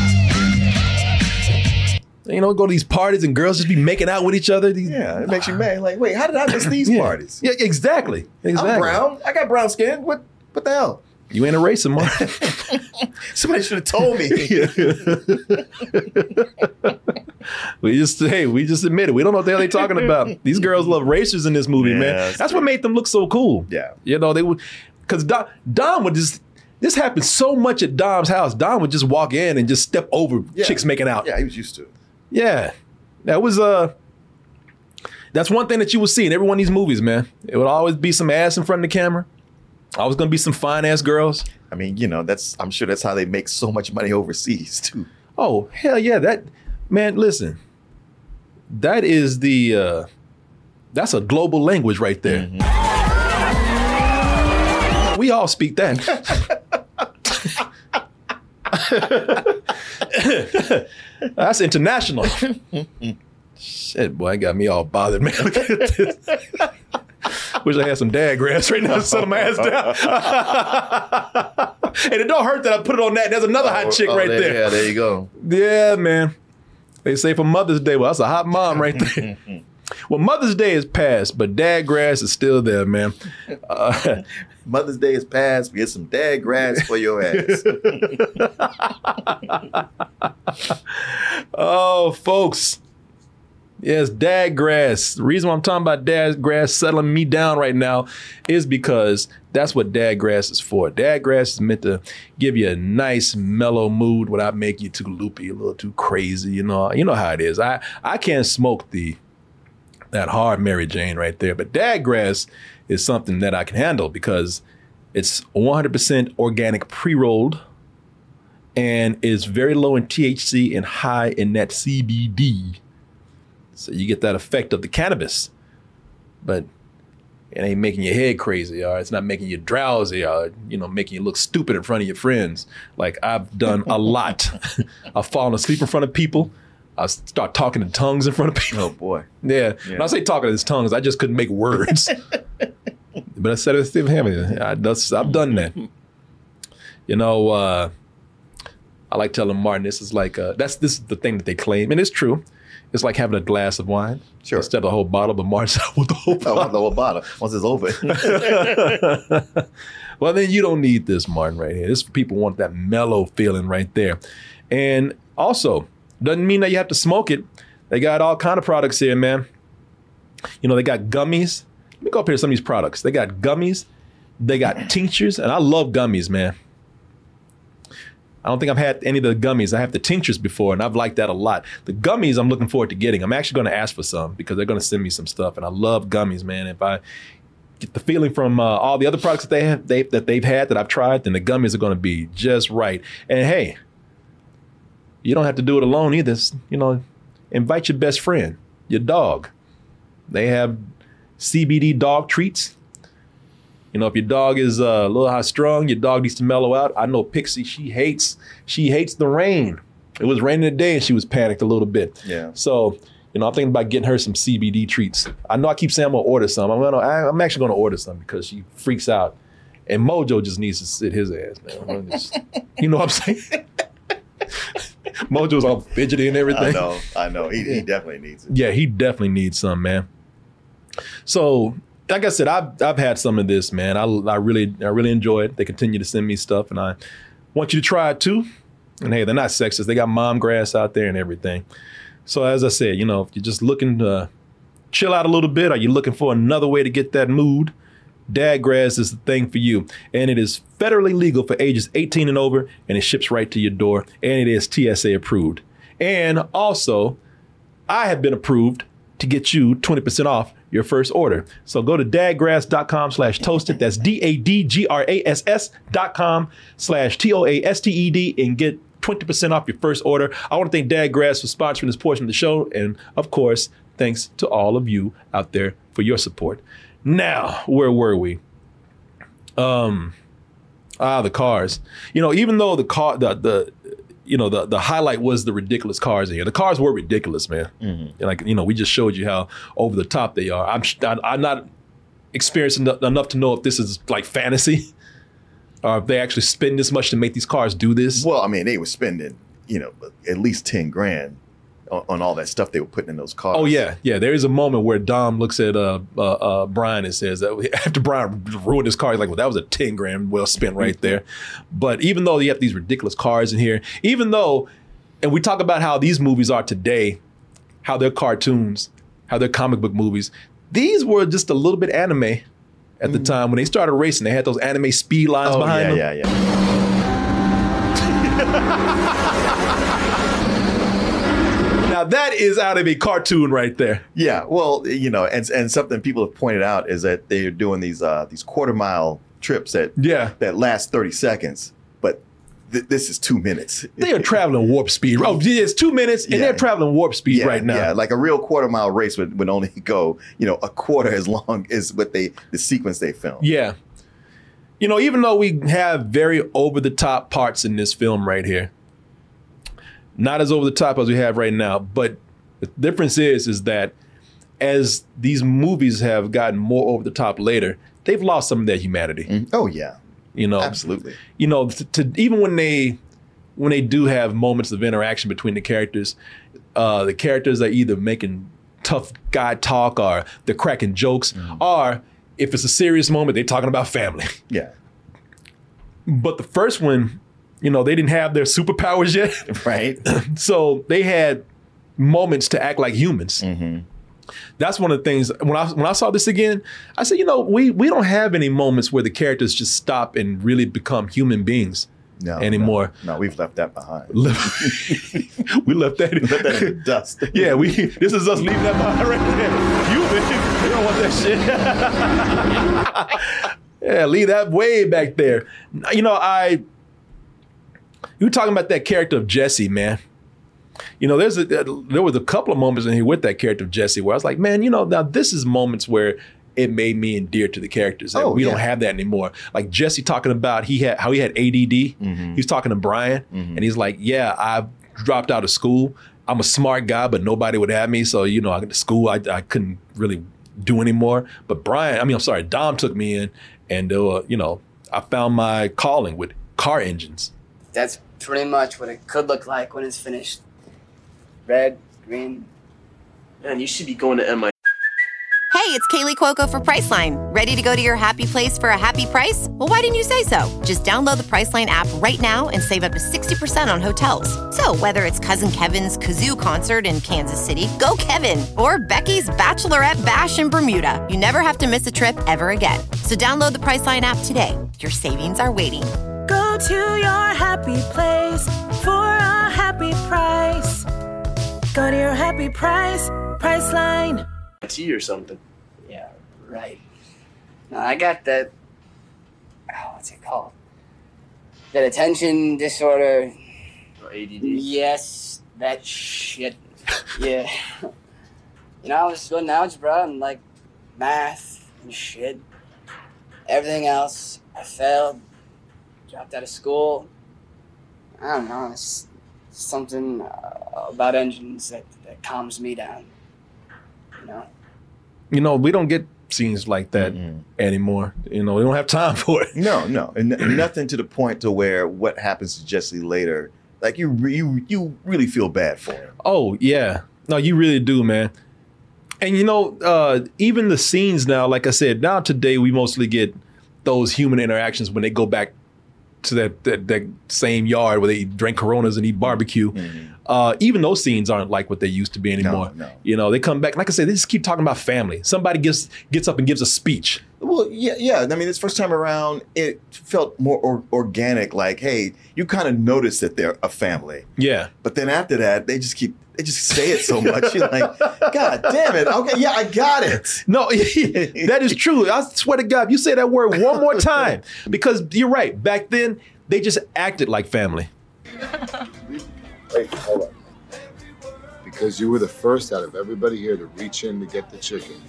You know, go to these parties and girls just be making out with each other. These, Yeah, it makes you mad. Like, wait, how did I miss [clears throat] these Yeah. parties? Yeah, exactly. Exactly. I'm brown. I got brown skin. What? What the hell? You ain't a racer, Mark. [laughs] [laughs] Somebody should have told me. [laughs] we just hey, we just admit it. We don't know what the hell they talking about. These girls love racers in this movie, Yeah, man. that's That's what made them look so cool. Yeah. You know, they would because Dom, Dom would just this happened so much at Dom's house. Dom would just walk in and just step over Yeah. chicks making out. Yeah, he was used to it. Yeah. That was uh that's one thing that you will see in every one of these movies, man. It would always be some ass in front of the camera. Always gonna be some fine ass girls. I mean, you know, that's I'm sure that's how they make so much money overseas too. Oh, hell yeah. That man, listen. That is the uh that's a global language right there. We all speak that. [laughs] [laughs] that's international. Shit, boy, I got me all bothered, man. Look at this. Wish I had some dad grass right now to settle my ass down. [laughs] and it don't hurt that I put it on that. There's another hot oh, chick Oh, right there- there. Yeah, there you go. Yeah, man. They say for Mother's Day, well, that's a hot mom right there. [laughs] well, Mother's Day is past, but dad grass is still there, man. Uh, [laughs] Mother's Day is past. We get some dad grass for your ass. [laughs] oh, folks. Yes, dad grass. The reason why I'm talking about dad grass settling me down right now is because that's what dad grass is for. Dad grass is meant to give you a nice mellow mood without making you too loopy, a little too crazy. You know, you know how it is. I I can't smoke the that hard Mary Jane right there, but dad grass is something that I can handle because it's 100% organic pre-rolled and is very low in THC and high in that CBD. So you get that effect of the cannabis, but it ain't making your head crazy, or it's not making you drowsy, or you know, making you look stupid in front of your friends. Like I've done a [laughs] lot. [laughs] I've fallen asleep in front of people. I start talking in tongues in front of people. oh boy. [laughs] Yeah. When I say talking in tongues, I just couldn't make words. [laughs] but I said it to Steve Hammond. I, that's, I've done that. You know, uh, I like telling Martin this is like uh, that's this is the thing that they claim, and it's true. It's like having a glass of wine Sure. instead of the whole bottle. But Martin [laughs] said, "I want the whole I bottle." want the whole bottle once it's over. well, then you don't need this, Martin, right here. This people want that mellow feeling right there. And also, doesn't mean that you have to smoke it. They got all kind of products here, man. You know, they got gummies. Let me go up here to some of these products. They got gummies, they got tinctures, and I love gummies, man. I don't think I've had any of the gummies. I have the tinctures before, and I've liked that a lot. The gummies, I'm looking forward to getting. I'm actually going to ask for some because they're going to send me some stuff, and I love gummies, man. If I get the feeling from uh, all the other products that they have they, that they've had that I've tried, then the gummies are going to be just right. And hey, you don't have to do it alone either. It's, You know, invite your best friend, your dog. They have CBD dog treats. You know, if your dog is uh, a little high strung, your dog needs to mellow out. I know Pixie, she hates she hates the rain. It was raining today and she was panicked a little bit. Yeah. So, you know, I'm thinking about getting her some CBD treats. I know I keep saying I'm gonna order some. I'm gonna I, I'm actually gonna order some because she freaks out. And Mojo just needs to sit his ass, man. Just- you know what I'm saying? [laughs] [laughs] Mojo's all fidgety and everything. I know. I know. He, he definitely needs it. Yeah, he definitely needs some, man. So, like I said, I've I've had some of this, man. I, I really I really enjoy it. They continue to send me stuff, and I want you to try it too. And hey, they're not sexist. They got mom grass out there and everything. So as I said, you know, if you're just looking to chill out a little bit, are you looking for another way to get that mood? Dad grass is the thing for you. And it is federally legal for ages 18 and over, and it ships right to your door, and it is TSA approved. And also, I have been approved to get you 20% off your first order. So go to dadgrass.com slash toasted. That's D-A-D-G-R-A-S-S dot com slash T-O-A-S-T-E-D and get 20% off your first order. I want to thank Dadgrass for sponsoring this portion of the show. And of course, thanks to all of you out there for your support. Now, where were we? Um, ah, the cars. You know, even though the car, the the, you know, the the highlight was the ridiculous cars in here. The cars were ridiculous, man. And Like you know, we just showed you how over the top they are. I'm I- I'm not experienced enough to know if this is like fantasy, or if they actually spend this much to make these cars do this. Well, I mean, they were spending, you know, at least 10 grand on, on all that stuff they were putting in those cars. Oh yeah, yeah. There is a moment where Dom looks at uh, uh, uh, Brian and says that [laughs] after Brian ruined his car, he's like, "Well, that was a ten grand well spent right there." But even though you have these ridiculous cars in here, even though, and we talk about how these movies are today, how they're cartoons, how they're comic book movies. These were just a little bit anime at the time when they started racing. They had those anime speed lines Oh, behind yeah, them. yeah, yeah. [laughs] Now that is out of a cartoon right there. Yeah, well, you know, and and something people have pointed out is that they're doing these uh these quarter mile trips that yeah that last thirty seconds, but th- this is two minutes. They are traveling [laughs] warp speed. Oh, it's two minutes, and Yeah. they're traveling warp speed yeah, right now. Yeah, like a real quarter mile race would, would only [laughs] go, you know, a quarter as long [laughs] as what they the sequence they filmed. Yeah. You know, even though we have very over the top parts in this film right here, not as over the top as we have right now, but the difference is is that as these movies have gotten more over the top later, they've lost some of their humanity. Oh yeah. You know, Absolutely. You know, to, to even when they when they do have moments of interaction between the characters, uh, the characters are either making tough guy talk or they're cracking jokes, or if it's a serious moment, they're talking about family. Yeah. But the first one, you know, they didn't have their superpowers yet. [laughs] Right. [clears throat] so they had moments to act like humans. Mm-hmm. That's one of the things when I when I saw this again, I said, you know, we we don't have any moments where the characters just stop and really become human beings No, anymore. No, no, we've left that behind. [laughs] we left that, left that in the [laughs] dust. Yeah, we this is us leaving that behind right there. Human, we don't want that shit. yeah, leave that way back there. You know, I you were talking about that character of Jesse, man. You know, there's a there was a couple of moments in here with that character of Jesse where I was like, man, you know, now this is moments where it made me endear to the characters. That Oh, we don't have that anymore. Like Jesse talking about he had how he had ADD. He's talking to Brian, and he's like, "Yeah, I dropped out of school. I'm a smart guy, but nobody would have me. So you know, I got to school. I, I couldn't really do anymore. But Brian, I mean, I'm sorry, Dom took me in, and uh, you know, I found my calling with car engines. That's pretty much what it could look like when it's finished. Red, green. Man, you should be going to MIT. Hey, it's Kaley Cuoco for Priceline. Ready to go to your happy place for a happy price? Well, why didn't you say so? Just download the Priceline app right now and save up to 60% on hotels. So, whether it's Cousin Kevin's Kazoo concert in Kansas City, go Kevin, or Becky's Bachelorette Bash in Bermuda, you never have to miss a trip ever again. So, download the Priceline app today. Your savings are waiting. Go to your happy place for a happy price. Go to your happy price, Priceline. T or something. Yeah, right. No, I got that. Oh, what's it called? That attention disorder. Oh, or ADD. Yes, that shit. Yeah. [laughs] you know, I was good in algebra and like math and shit. Everything else, I failed. Dropped out of school. I don't know. It's something uh, about engines that, that calms me down. You know? You know, we don't get scenes like that anymore. You know, we don't have time [laughs] for it. No, no, and, and nothing to the point to where what happens to Jesse later, like you, re- you, you really feel bad for him. Oh yeah, no, you really do, man. And you know, uh, even the scenes now, like I said, now today we mostly get those human interactions when they go back to that that, that same yard where they drink Coronas and eat barbecue. Mm-hmm. Uh, even those scenes aren't like what they used to be anymore. no. You know, they come back. Like I said, they just keep talking about family. Somebody gets gets up and gives a speech. Well, yeah, yeah. I mean, this first time around, it felt more or- organic. Like, hey, you kind of notice that they're a family. Yeah. But then after that, they just keep they just say it so [laughs] much. You're like, God damn it. Okay, yeah, I got it. No, [laughs] that is true. I swear to God, if you say that word one more time, [laughs] because you're right. Back then, they just acted like family. Wait, hold on. Because you were the first out of everybody here to reach in to get the chicken,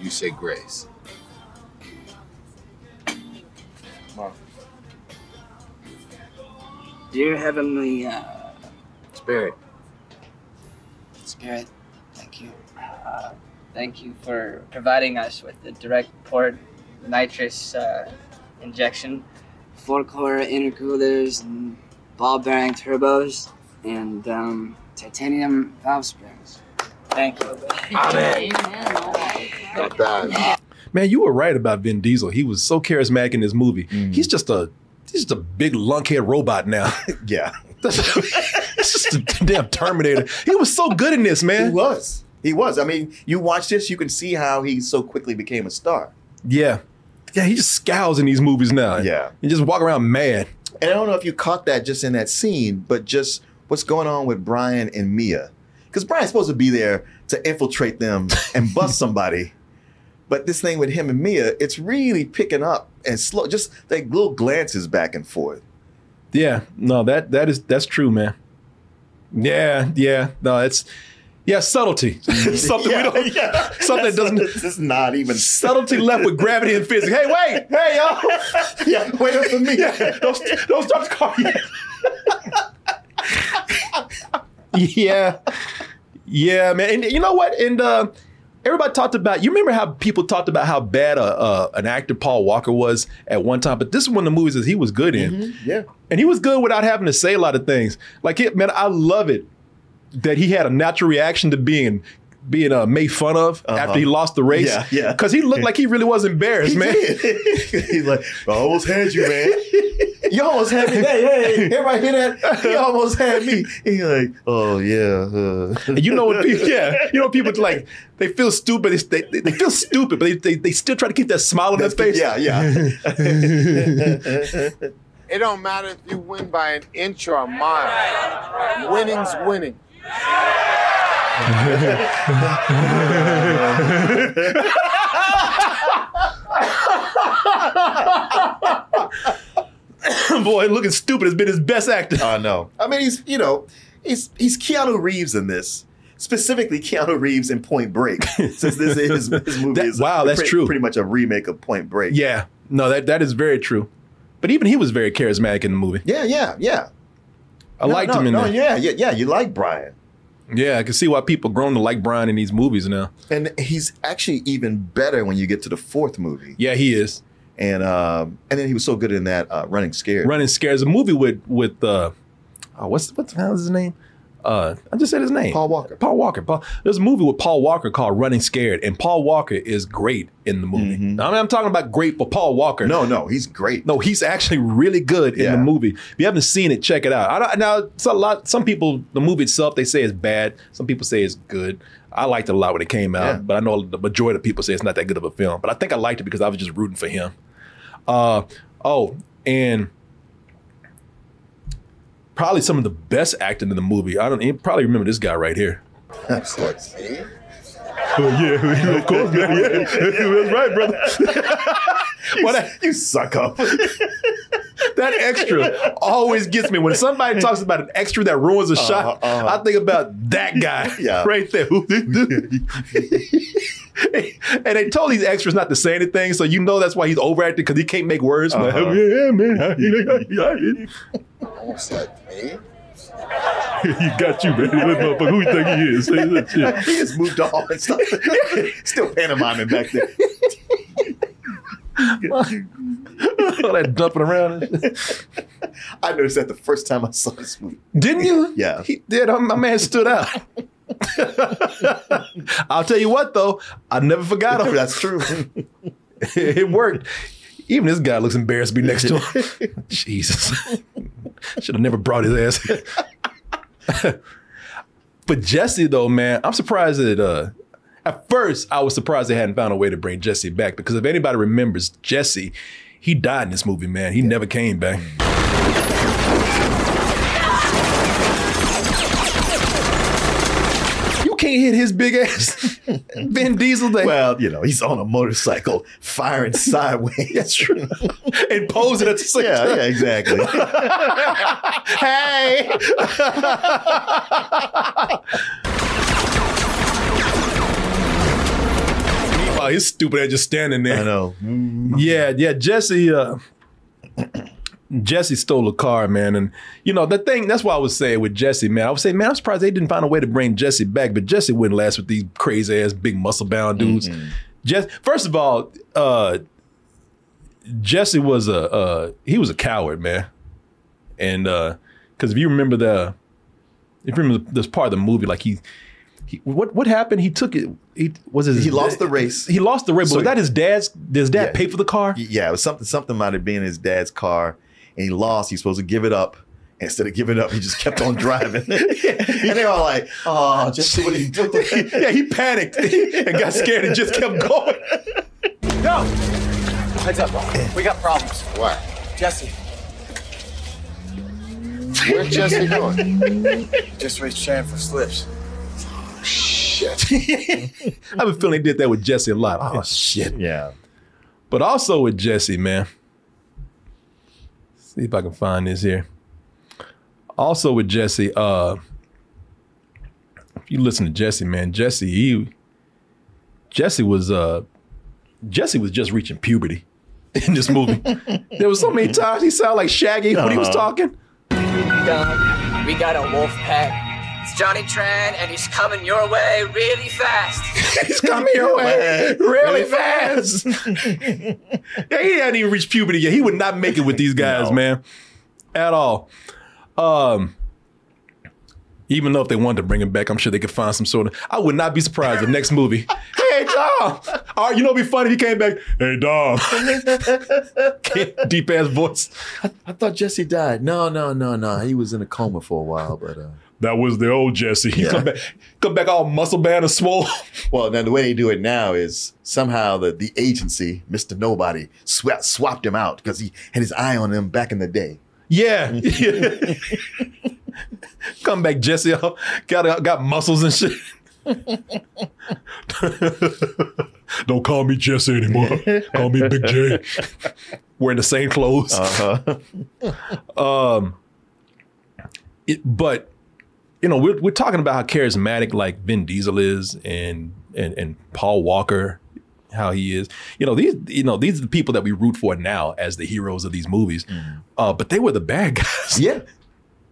you say grace. Dear Heavenly uh, Spirit. Spirit, thank you. Uh, thank you for providing us with the direct port nitrous uh, injection, four core intercoolers, and ball bearing turbos, and um, titanium valve springs. Thank you. Amen. Not bad. Man, you were right about Vin Diesel. He was so charismatic in this movie. Mm. He's just a he's just a big lunkhead robot now. [laughs] yeah. it's just a damn Terminator. He was so good in this, man. He was. He was. I mean, you watch this, you can see how he so quickly became a star. Yeah. Yeah, he just scowls in these movies now. Yeah. And just walk around mad. And I don't know if you caught that just in that scene, but just what's going on with Brian and Mia. Because Brian's supposed to be there to infiltrate them and bust [laughs] somebody. But this thing with him and Mia, it's really picking up and slow, just like little glances back and forth. Yeah, no, that that is that's true, man. Yeah, yeah, no, it's yeah, subtlety. [laughs] something Yeah, we don't, yeah. [laughs] something that doesn't. It's not even subtlety left with gravity and physics. Hey, wait, hey, y'all. yeah, wait up for me. Yeah, don't, don't start the car yet. [laughs] yeah, yeah, man. And you know what? And uh, everybody talked about. You remember how people talked about how bad a, uh, an actor Paul Walker was at one time, but this is one of the movies that he was good in. Yeah. And he was good without having to say a lot of things. Like it, man, I love it that he had a natural reaction to being being uh, made fun of after he lost the race. Uh-huh. Yeah, yeah. Because he looked like he really was embarrassed, man. [laughs] He's like, I almost had you, man. [laughs] You almost had me. Hey, hey, everybody hear that? He almost had me. He's like, oh yeah. Uh. And you know what [laughs] people, yeah, you know what people like, they feel stupid. They, they, they feel stupid, but they, they, they still try to keep that smile on their face. Yeah, yeah. It don't matter if you win by an inch or a mile. Winning's winning. [laughs] Boy, looking stupid has been his best actor. I know. I mean, he's you know, he's he's Keanu Reeves in this. Specifically, Keanu Reeves in Point Break, since this is his, his movie. That- is wow, that's pretty, true. Pretty much a remake of Point Break. Yeah, no, that that is very true. But even he was very charismatic in the movie. yeah, yeah, yeah. I No, liked no, him in no, there. Yeah, yeah, yeah. You like Brian. Yeah, I can see why people grown to like Brian in these movies now. And he's actually even better when you get to the fourth movie. Yeah, he is. And um, and then he was so good in that uh, Running Scared. Running Scared is a movie with with uh, oh, what's what the hell is his name? Uh, I just said his name. Paul Walker. Paul Walker. Paul, there's a movie with Paul Walker called Running Scared, and Paul Walker is great in the movie. Now, I mean, I'm talking about great for Paul Walker. Mm-hmm. No, no, he's great. No, he's actually really good in the movie. If you haven't seen it, check it out. I don't, now, it's a lot. Some people, the movie itself, they say it's bad. Some people say it's good. I liked it a lot when it came out, Yeah. but I know the majority of people say it's not that good of a film. But I think I liked it because I was just rooting for him. Uh, oh, and probably some of the best acting in the movie. I don't you probably remember this guy right here. Of course. Oh yeah, of course, man. Yeah, that's right, brother. [laughs] Well, that- you suck up. [laughs] that extra always gets me when somebody talks about an extra that ruins a shot. uh-huh. I think about that guy [laughs] Yeah. right there. [laughs] and they told these extras not to say anything, so you know that's why he's overacting because he can't make words. Like, Uh-huh. yeah, man. Almost had me. he got you, man. [laughs] This motherfucker, Who you think he is? Say that shit. [laughs] he just moved on and stuff. Still pantomiming back there. All that dumping around. I noticed that the first time I saw this movie. Didn't you? Yeah. He did. My man stood out. [laughs] I'll tell you what, though, I never forgot him. That's true. [laughs] it worked. Even this guy looks embarrassed to be next to him. [laughs] Jesus. Should have never brought his ass. but Jesse, though, man, I'm surprised that uh at first I was surprised they hadn't found a way to bring Jesse back because if anybody remembers Jesse, he died in this movie, man. He never came back. Can't hit his big ass. [laughs] Vin Diesel thing. Well, you know, he's on a motorcycle firing [laughs] sideways. That's true. [laughs] and posing at the same Yeah, time. yeah, exactly. hey. Meanwhile, he's stupid at just standing there. I know. Yeah, yeah. Jesse, uh, Jesse stole a car, man, and you know the thing. That's why I was saying with Jesse, man. I was saying, man, I'm surprised they didn't find a way to bring Jesse back, but Jesse wouldn't last with these crazy ass big muscle bound dudes. Jess, first of all, uh, Jesse was a uh, he was a coward, man, and uh because if you remember the if you remember this part of the movie, like he, he what what happened? He took it. He was his, He lost the race. He lost the race. So- but was that his dad's? Did his dad Yeah. pay for the car? Yeah, it was something. Something might have been his dad's car, and he lost. He's supposed to give it up. Instead of giving up, he just kept on driving. [laughs] [laughs] and they were like, "Oh, just what he [laughs] doing?" yeah, he panicked and got scared and just kept going. Go! Heads up, we got problems. What? Jesse, Where's Jesse going? just reached Tran for slips. Oh, shit. I have a feeling he did that with Jesse a lot. Oh shit. Yeah. But also with Jesse, man. See if I can find this here. Also with Jesse, uh if you listen to Jesse, man, Jesse, he Jesse was uh Jesse was just reaching puberty [laughs] in this movie. there was so many times he sounded like Shaggy when he was Uh-huh. talking. We got a wolf pack. It's Johnny Tran, and he's coming your way really fast. [laughs] He's coming your way really fast. [laughs] yeah, he hadn't even reached puberty yet. He would not make it with these guys, man, at all. Um, even though if they wanted to bring him back, I'm sure they could find some sort of. I would not be surprised if next movie. [laughs] hey Dom, all right, you know, it'd be funny if he came back. Hey Dom, deep ass voice. I thought Jesse died. No, no, no, no. He was in a coma for a while, but uh, That was the old Jesse. He Yeah. come back, come back all muscle bound and swole. [laughs] well, now the way they do it now is somehow the the agency, Mister Nobody, swa- swapped him out because he had his eye on him back in the day. Yeah. [laughs] Come back, Jesse. [laughs] Got got muscles and shit. Don't call me Jesse anymore. Call me Big J. Wearing the same clothes. Uh-huh. um, it- but you know, we're we're talking about how charismatic like Vin Diesel is, and and and Paul Walker, how he is. You know these you know these are the people that we root for now as the heroes of these movies. Uh, but they were the bad guys. Yeah.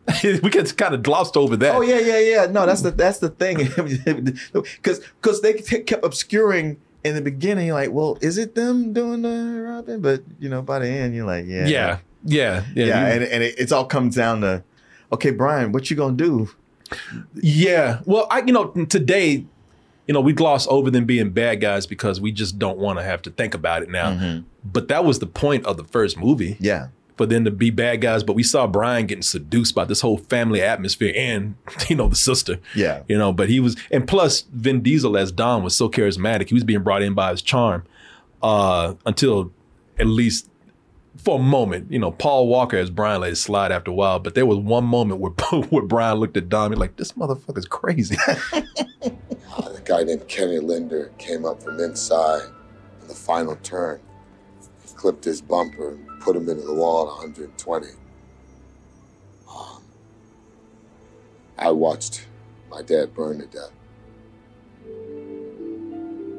[laughs] we get kind of glossed over that. Oh yeah, yeah, yeah. No, that's the that's the thing. [laughs] Because because they kept obscuring in the beginning, like, well, is it them doing the Robin? But you know, by the end, you're like, yeah, Yeah, yeah, yeah. yeah. And and it, it's all comes down to, okay, Brian, what you gonna do? Yeah. Well, I you know today, you know, we gloss over them being bad guys because we just don't want to have to think about it now. But that was the point of the first movie. Yeah. For them to be bad guys, but we saw Brian getting seduced by this whole family atmosphere and [laughs] you know the sister. Yeah. You know, but he was, and plus Vin Diesel as Dom was so charismatic. He was being brought in by his charm uh, until at least for a moment. You know, Paul Walker as Brian let it slide after a while, but there was one moment where [laughs] where Brian looked at Dom and like, this motherfucker's crazy. [laughs] Uh, the guy named Kenny Linder came up from inside in the final turn, clipped his bumper, and put him into the wall at 120. Um, I watched my dad burn to death.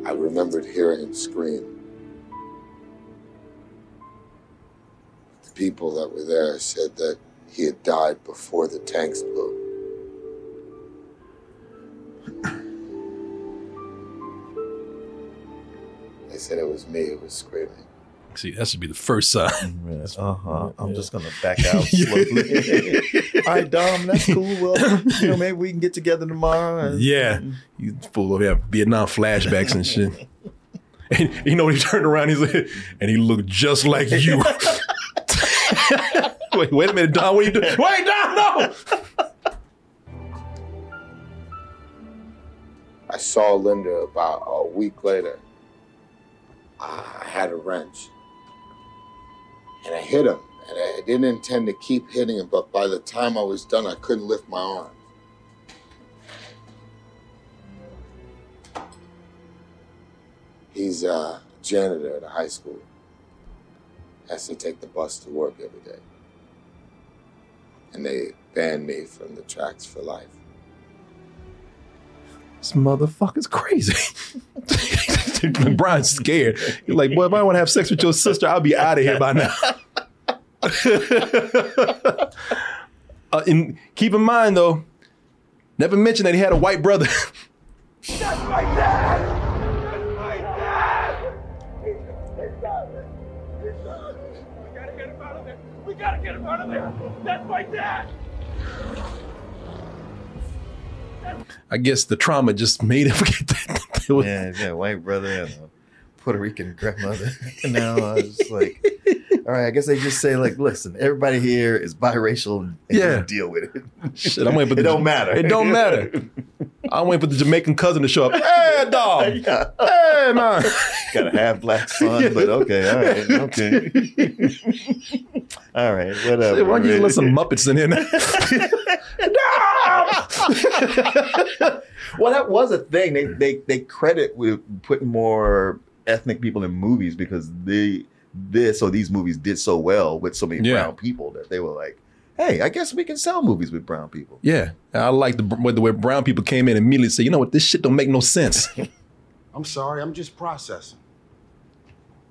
I remembered hearing him scream. People that were there said that he had died before the tanks blew. They said it was me who was screaming. See, that should be the first sign. Uh huh. I'm just gonna back [laughs] out slowly. All right, Dom, that's cool. Well, you know, maybe we can get together tomorrow. And, Yeah, you full of yeah, Vietnam flashbacks and shit. [laughs] And you know when he turned around, he's like, and he looked just like you. [laughs] [laughs] wait, wait a minute, Dom. What are you doing? [laughs] Wait, Dom, no. I saw Linder about a week later. I had a wrench. And I hit him. And I didn't intend to keep hitting him, but by the time I was done, I couldn't lift my arm. He's a janitor at a high school. Has to take the bus to work every day. And they banned me from the tracks for life. This motherfucker's crazy. [laughs] Brian's scared. He's like, boy, if I want to have sex with your sister, I'll be out of here by now. [laughs] uh, and keep in mind, though, never mentioned that he had a white brother. That's my dad! My dad! I guess the trauma just made him [laughs] forget that. yeah, yeah, white brother and a Puerto Rican grandmother. [laughs] And now I was like, all right, I guess they just say like, listen, everybody here is biracial and Yeah. deal with it. Shit, I'm waiting for [laughs] it the, don't matter. It don't matter. I'm waiting for the Jamaican cousin to show up. [laughs] Hey, dog. [laughs] Yeah. Hey, man. Got a half black son, but okay, all right, okay. all right, whatever. Shit, why don't you let some Muppets in here? well, that was a thing. They they they credit with putting more ethnic people in movies because they this or these movies did so well with so many Yeah. brown people that they were like, hey, I guess we can sell movies with brown people. yeah, I like the way the way brown people came in and immediately said, you know what, this shit don't make no sense. [laughs] I'm sorry, I'm just processing.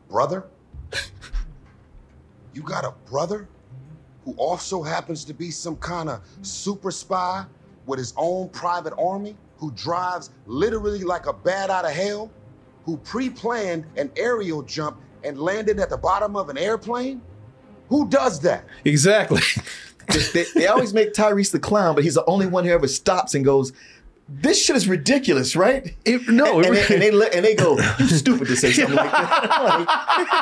Brother? you got a brother who also happens to be some kind of super spy with his own private army who drives literally like a bat out of hell, who pre planned an aerial jump and landed at the bottom of an airplane? Who does that? exactly. [laughs] they, they, they always make Tyrese the clown, but he's the only one who ever stops and goes, "This shit is ridiculous, right?" It- no, and, it and, they, and they and they go, "You [laughs] stupid to say something like that."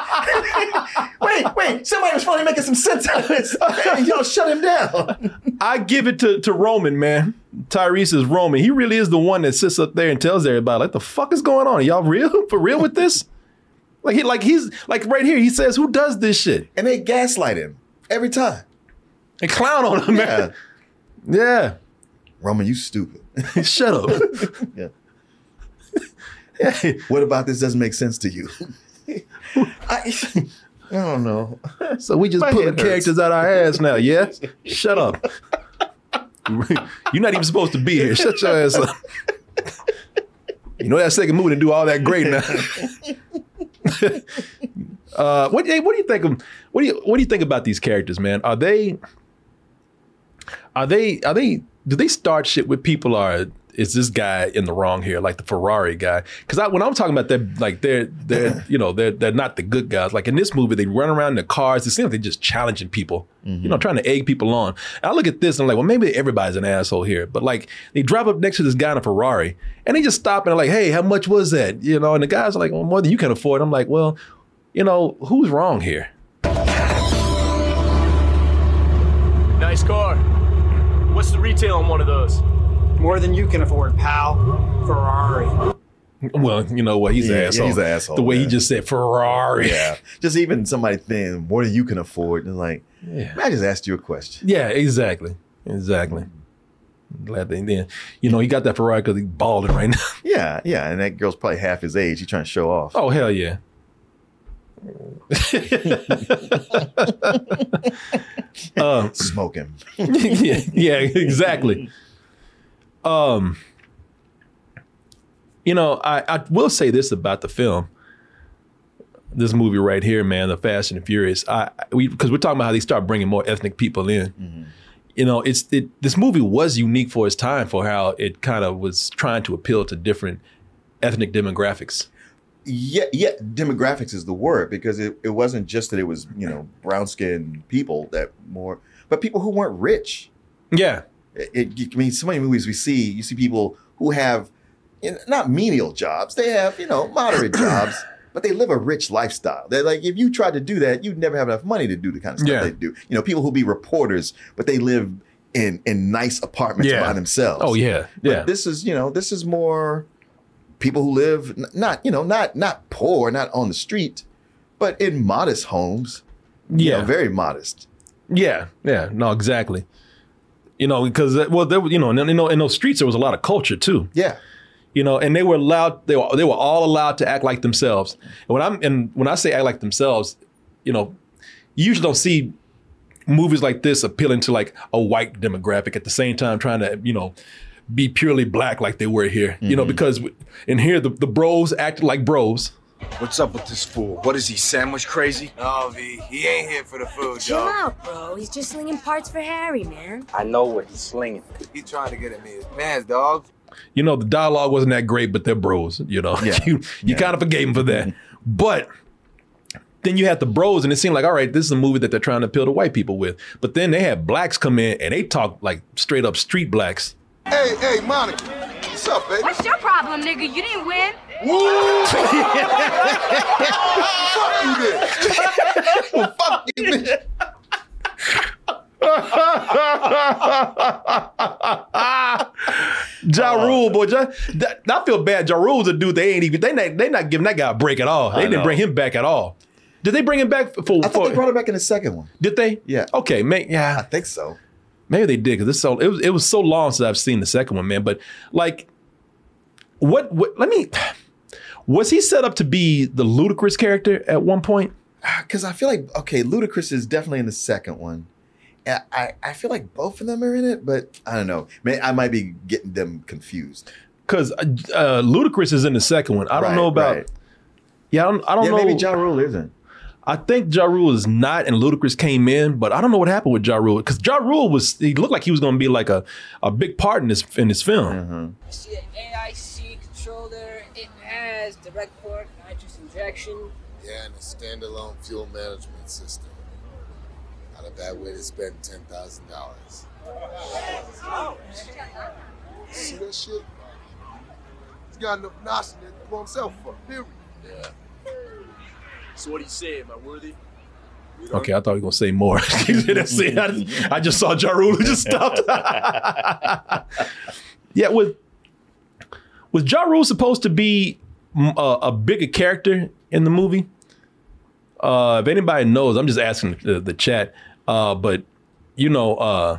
[laughs] wait, wait, somebody was finally making some sense out of this. And y'all shut him down. I give it to, to Roman, man. Tyrese is Roman. He really is the one that sits up there and tells everybody, like, the fuck is going on? Are y'all real? For real with this? Like he like he's like right here, he says, Who does this shit? And they gaslight him every time. And clown on him, man. Yeah. Roman, you stupid. [laughs] Shut up. [laughs] yeah. What about this doesn't make sense to you? [laughs] I, I don't know. So we just My pulling characters out our ass now, yeah? Shut up. You're not even supposed to be here. Shut your ass up. You know that second movie to do all that great now. [laughs] uh, what, hey, what do you think of what do you what do you think about these characters, man? Are they are they are they do they start shit with people or is this guy in the wrong here, like the Ferrari guy? Because I, when I'm talking about they're like they're they're [laughs] you know they're they're not the good guys. Like in this movie, they run around in the cars. It seems like they're just challenging people, you mm-hmm. know, trying to egg people on. And I look at this and I'm like, well, maybe everybody's an asshole here. But like they drive up next to this guy in a Ferrari and they just stop and are like, hey, how much was that? You know, and the guys are like, well, more than you can afford. I'm like, well, you know, who's wrong here? Nice car. What's the retail on one of those? More than you can afford, pal. Ferrari. Well, you know what? He's Yeah, an yeah, asshole. he's an asshole, The way he just said Ferrari. Yeah. [laughs] Just even somebody saying more than you can afford. And like, Yeah. I just asked you a question. Yeah, exactly. Exactly. Glad they then. You know, he got that Ferrari because he's balding right now. [laughs] Yeah, yeah. And that girl's probably half his age. He's trying to show off. Oh hell yeah. [laughs] uh, Smoking. yeah, yeah, exactly. Um, you know, I, I will say this about the film. This movie right here, man, the Fast and the Furious. I we because we're talking about how they start bringing more ethnic people in. You know, it's it. This movie was unique for its time for how it kind of was trying to appeal to different ethnic demographics. Yeah, yeah. Demographics is the word because it, it wasn't just that it was, you know, brown skinned people that more, but people who weren't rich. Yeah. It, it- I mean, so many movies we see, you see people who have you know, not menial jobs. They have, you know, moderate [clears throat] jobs, but they live a rich lifestyle. They're like, if you tried to do that, you'd never have enough money to do the kind of stuff Yeah. they do. You know, people who be reporters, but they live in in nice apartments Yeah. by themselves. Oh, yeah. But Yeah. this is, you know, this is more people who live not, you know, not not poor, not on the street, but in modest homes. You Yeah. know, very modest. Yeah, yeah, no, exactly. You know, because uh, well, there you know, in, in, in those streets there was a lot of culture too. Yeah, you know, and they were allowed. They were they were all allowed to act like themselves. And when I'm and when I say act like themselves, you know, you usually don't see movies like this appealing to like a white demographic at the same time trying to you know be purely black like they were here. You know, Mm-hmm. because in here the, the bros acted like bros. What's up with this fool? What is he, sandwich crazy? No, V, he ain't here for the food, Chill dog. out, bro. He's just slinging parts for Harry, man. I know what he's slinging. He trying to get at me his pants, dog. you know, the dialogue wasn't that great, but they're bros. You know, [laughs] you you kind of forgave them for that. But then you had the bros, and it seemed like, all right, this is a movie that they're trying to appeal to white people with. But then they had blacks come in and they talk like straight up street blacks. Hey, hey, Monica. What's up, baby? What's your problem, nigga? You didn't win. Fuck you then. Fuck you, bitch. [laughs] Ja Rule, boy. Ja, that, I feel bad. Ja Rule's a dude. They ain't even. They not. They not giving that guy a break at all. They I didn't know. bring him back at all. Did they bring him back for? I thought for they brought it back in the second one. did they? Yeah. Okay. May, yeah. I think so. Maybe they did because this so it was it was so long since I've seen the second one, man. But like, what? What? Let me. Was he set up to be the Ludacris character at one point? Because I feel like okay, Ludacris is definitely in the second one. I, I I feel like both of them are in it, but I don't know. Man, I might be getting them confused. Because uh, uh, Ludacris is in the second one. I don't Right, know about. right. Yeah, I don't, I don't yeah, know. maybe Ja Rule isn't. I think Ja Rule is not, and Ludacris came in, but I don't know what happened with Ja Rule because Ja Rule was he looked like he was going to be like a, a big part in this in this film. Mm-hmm. I see an AIC controller. It has direct port nitrous injection. Yeah, and a standalone fuel management system. Not a bad way to spend ten thousand dollars. See that shit? He's got enough NOS in there to blow himself up, period. Yeah. So what do you say? Am I worthy? Okay, I thought he was going to say more. [laughs] That's it. I, just, I just saw Ja Rule just stopped. [laughs] yeah, was was Ja Rule supposed to be mm, a, a bigger character in the movie? Uh, if anybody knows, I'm just asking the, the chat. Uh, but you know, uh,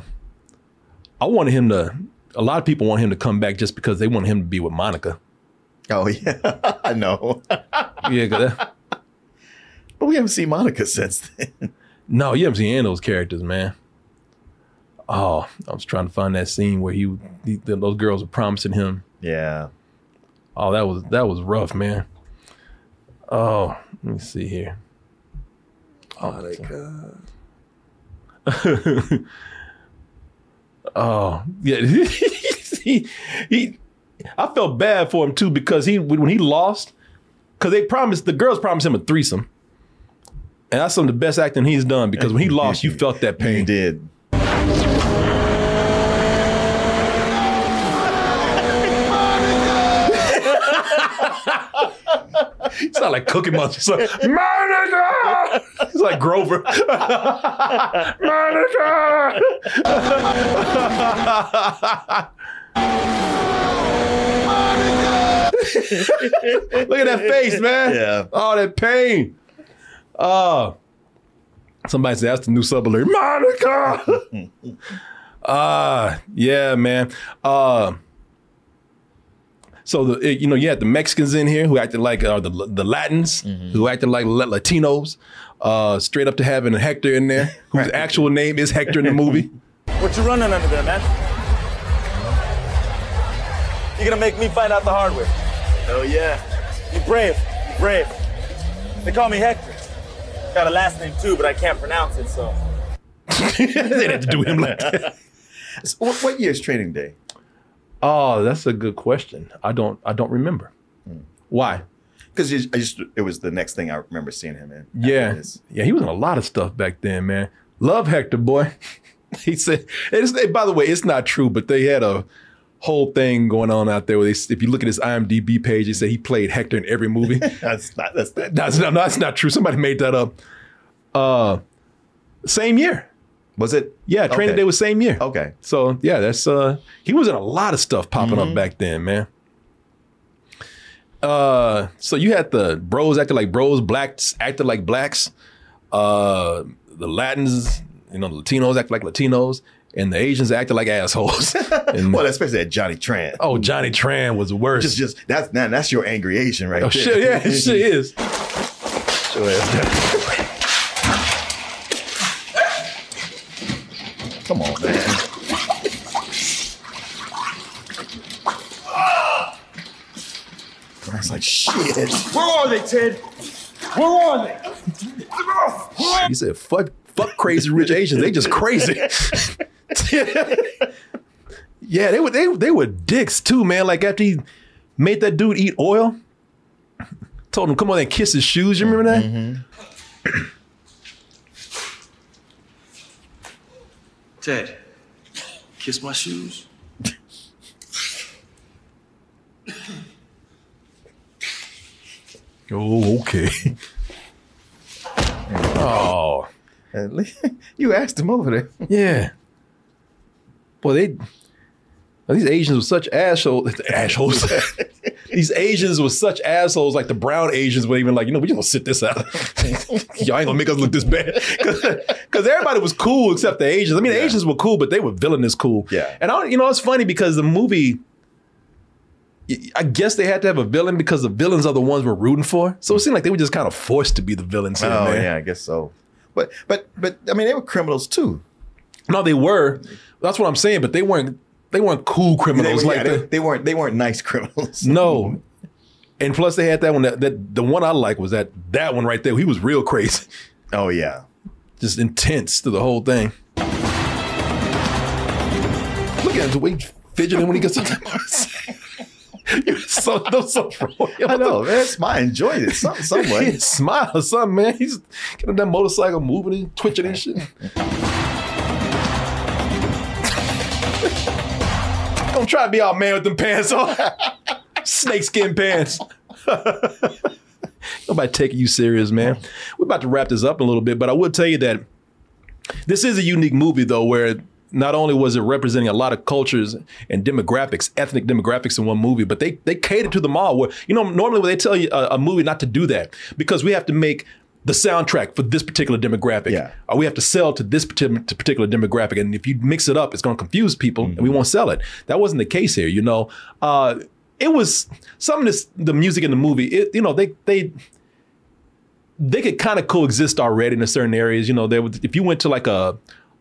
I wanted him to. A lot of people want him to come back just because they want him to be with Monica. Oh [laughs] yeah, I know. [laughs] Yeah, that- But we haven't seen Monica since then. no, you haven't seen any of those characters, man. Oh, I was trying to find that scene where he, he those girls were promising him. Yeah. Oh, that was that was rough, man. Oh, let me see here. Oh, Monica. [laughs] Oh, yeah. [laughs] he, he, I felt bad for him too because he when he lost, because they promised the girls promised him a threesome, and that's some of the best acting he's done. Because when he lost, you felt that [laughs] pain. He did. He not like Cookie Monster. It's like, Monica! It's like Grover. [laughs] Monica! Look at that face, man. Yeah. Oh, that pain. Oh. Somebody said that's the new sub alert. Monica. Ah, [laughs] yeah, man. Uh so the you know you had the Mexicans in here who acted like uh, the the Latins who acted like Latinos, uh, straight up to having Hector in there [laughs] whose actual name is Hector in the movie. [laughs] What you running under there, man? You gonna make me find out the hard way? Hell yeah. You brave. You brave. They call me Hector. Got a last name too, but I can't pronounce it, so. [laughs] they had to do him like that. So what, what year is Training Day? Oh, that's a good question. I don't I don't remember. Why? Because I just it was the next thing I remember seeing him in. Yeah, yeah, he was in a lot of stuff back then, man. Love Hector, boy. [laughs] he said, it's, eh, by the way, it's not true, but they had a whole thing going on out there where they, if you look at his IMDb page, they say he played Hector in every movie. [laughs] that's not that's not, that's not that's not true. Somebody made that up. Uh, same year. Was it? Yeah, Training Okay. Day was same year. Okay. So yeah, that's uh he was in a lot of stuff popping up back then, man. Uh so you had the bros acting like bros, blacks acted like blacks, uh the Latins, you know, the Latinos acted like Latinos, and the Asians acted like assholes. [laughs] And- well, especially that Johnny Tran. oh, Johnny Tran was worse. worst. Just just that's now that's your angry Asian right oh there. shit, yeah, it shit [laughs] is. Sure is. Come on, man. Like shit. Where are they, Ted? Where are they? He said, fuck, fuck crazy rich Asians. They just crazy. [laughs] yeah, they were they, they were dicks too, man. Like after he made that dude eat oil, told him come on and kiss his shoes. You remember that? Mm-hmm. Ted, kiss my shoes. Oh, okay. oh, At least- [laughs] you asked him over there. yeah. Boy, they these Asians were such assholes. [laughs] Assholes. [laughs] these Asians were such assholes. Like the brown Asians were even like, you know, we just gonna sit this out. Y'all ain't gonna make us look this bad. Because everybody was cool except the Asians. I mean, the Asians were cool, but they were villainous cool. Yeah. And I, you know, it's funny because the movie. I guess they had to have a villain because the villains are the ones we're rooting for. So it seemed like they were just kind of forced to be the villains Oh man. yeah, I guess so. But but but I mean, they were criminals too. No, they were. That's what I'm saying. But they weren't. They weren't cool They, criminals were, like yeah, they, the, they weren't they weren't nice criminals. No. [laughs] And plus, they had that one. That, that the one I like was that that one right there. He was real crazy, Oh yeah. just intense to the whole thing. Look at him the way he's fidgeting when he gets to [laughs] [laughs] You're so, that's so [laughs] I know. man. my enjoyed it some some way. Smile or something, [laughs] man. He's getting that motorcycle moving and twitching and shit. Don't try to be all man with them pants on. Snakeskin pants. Nobody taking you serious, man. We're about to wrap this up a little bit, but I would tell you that this is a unique movie, though, where not only was it representing a lot of cultures and demographics, ethnic demographics in one movie, but they they catered to them all. Where you know normally when they tell you a, a movie not to do that because we have to make the soundtrack for this particular demographic, Yeah. or we have to sell to this particular demographic, and if you mix it up, it's going to confuse people, and we won't sell it. That wasn't the case here, you know. Uh, it was some of this the music in the movie. It, you know they they they could kind of coexist already in certain areas. You know, there was, if you went to like a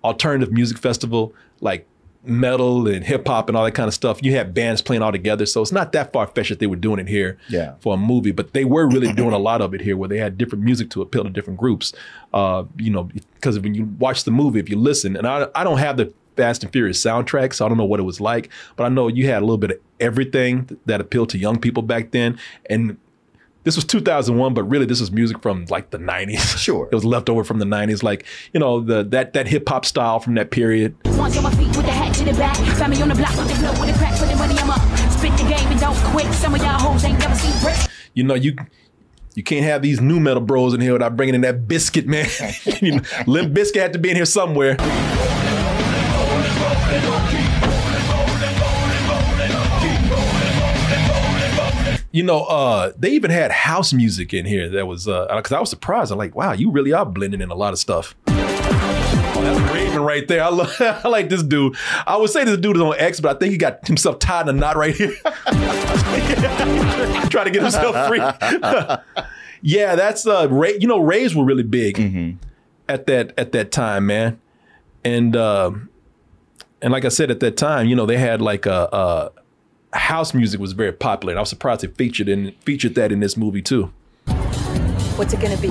alternative music festival, like metal and hip hop and all that kind of stuff, you had bands playing all together. So it's not that far fetched that they were doing it here Yeah. for a movie, but they were really doing a lot of it here where they had different music to appeal to different groups. Uh, you know, because when you watch the movie, if you listen, and I, I don't have the Fast and Furious soundtrack, so I don't know what it was like, but I know you had a little bit of everything that appealed to young people back then. And this was 2001, but really this was music from like the 90s. [laughs] Sure. It was left over from the 90s, like, you know, the that that hip hop style from that period. Once on my feet with the hat to the back. Family on the block with the flow with the crack, put the money I'm up. Spit the game and don't quit. Some of y'all hoes ain't never seen bricks. You know, you you can't have these nu metal bros in here without bringing in that biscuit, man. [laughs] you know, Limp Bizkit had to be in here somewhere. You know, uh, they even had house music in here that was uh because I was surprised. I'm like, wow, you really are blending in a lot of stuff. Oh, that's Raven right there. I, love, [laughs] I like this dude. I would say this dude is on X, but I think he got himself tied in a knot right here. [laughs] Trying to get himself free. [laughs] yeah, that's uh Ray, you know, Rays were really big at that at that time, man. And um and like I said at that time, you know, they had like a, a house music was very popular. And I was surprised it featured in featured that in this movie too. What's it gonna be?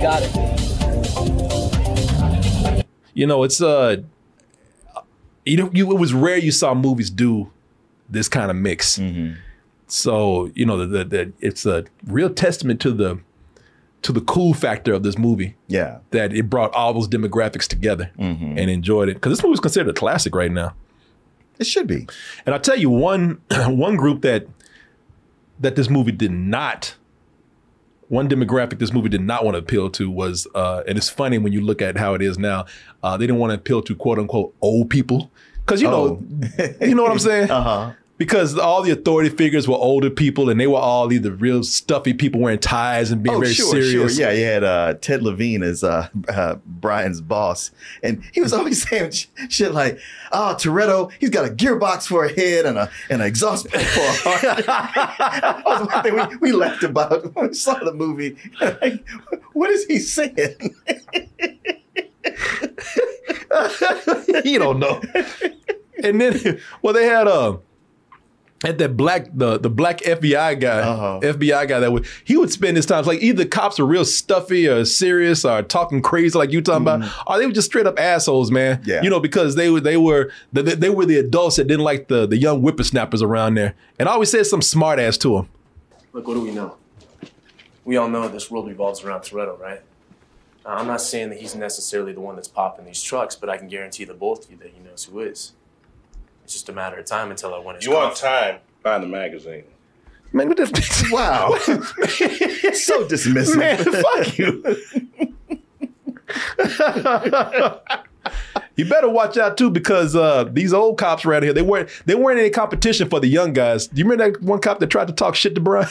Got it. You know, it's uh you know, you, it was rare you saw movies do this kind of mix. So you know, the, the, the it's a real testament to the to the cool factor of this movie. Yeah. that it brought all those demographics together and enjoyed it because this movie is considered a classic right now. It should be. And I'll tell you one [clears throat] one group that that this movie did not one demographic this movie did not want to appeal to was uh and it's funny when you look at how it is now uh they didn't want to appeal to quote unquote old people. Because you know you know what i'm saying? [laughs] Uh-huh because all the authority figures were older people and they were all either real stuffy people wearing ties and being oh, very sure, serious sure. Yeah, you had uh, Ted Levine as uh, uh, Brian's boss, and he was [laughs] always saying sh- shit like, "Oh, Toretto, he's got a gearbox for a head and a and an exhaust pipe for a heart." [laughs] that was one thing we, we laughed about [laughs] when we saw the movie. Like, what is he saying? you don't know. And then, well, they had uh, had that black the the black FBI guy, Uh-huh. FBI guy that would he would spend his time like either cops were real stuffy or serious or talking crazy like you talking about, or they were just straight up assholes, man. Mm-hmm. Yeah. you know because they were they were they, they were the adults that didn't like the the young whippersnappers around there, and I always said some smart ass to them. Look, what do we know? We all know this world revolves around Toretto, right? I'm not saying that he's necessarily the one that's popping these trucks, but I can guarantee the both of you that he knows who is. It's just a matter of time until I win his You want time? Find the magazine. Man, what this [laughs] Wow. [laughs] so dismissive. Man, fuck you. [laughs] you better watch out too because uh, these old cops around here they weren't they weren't any competition for the young guys. Do you remember that one cop that tried to talk shit to Brian?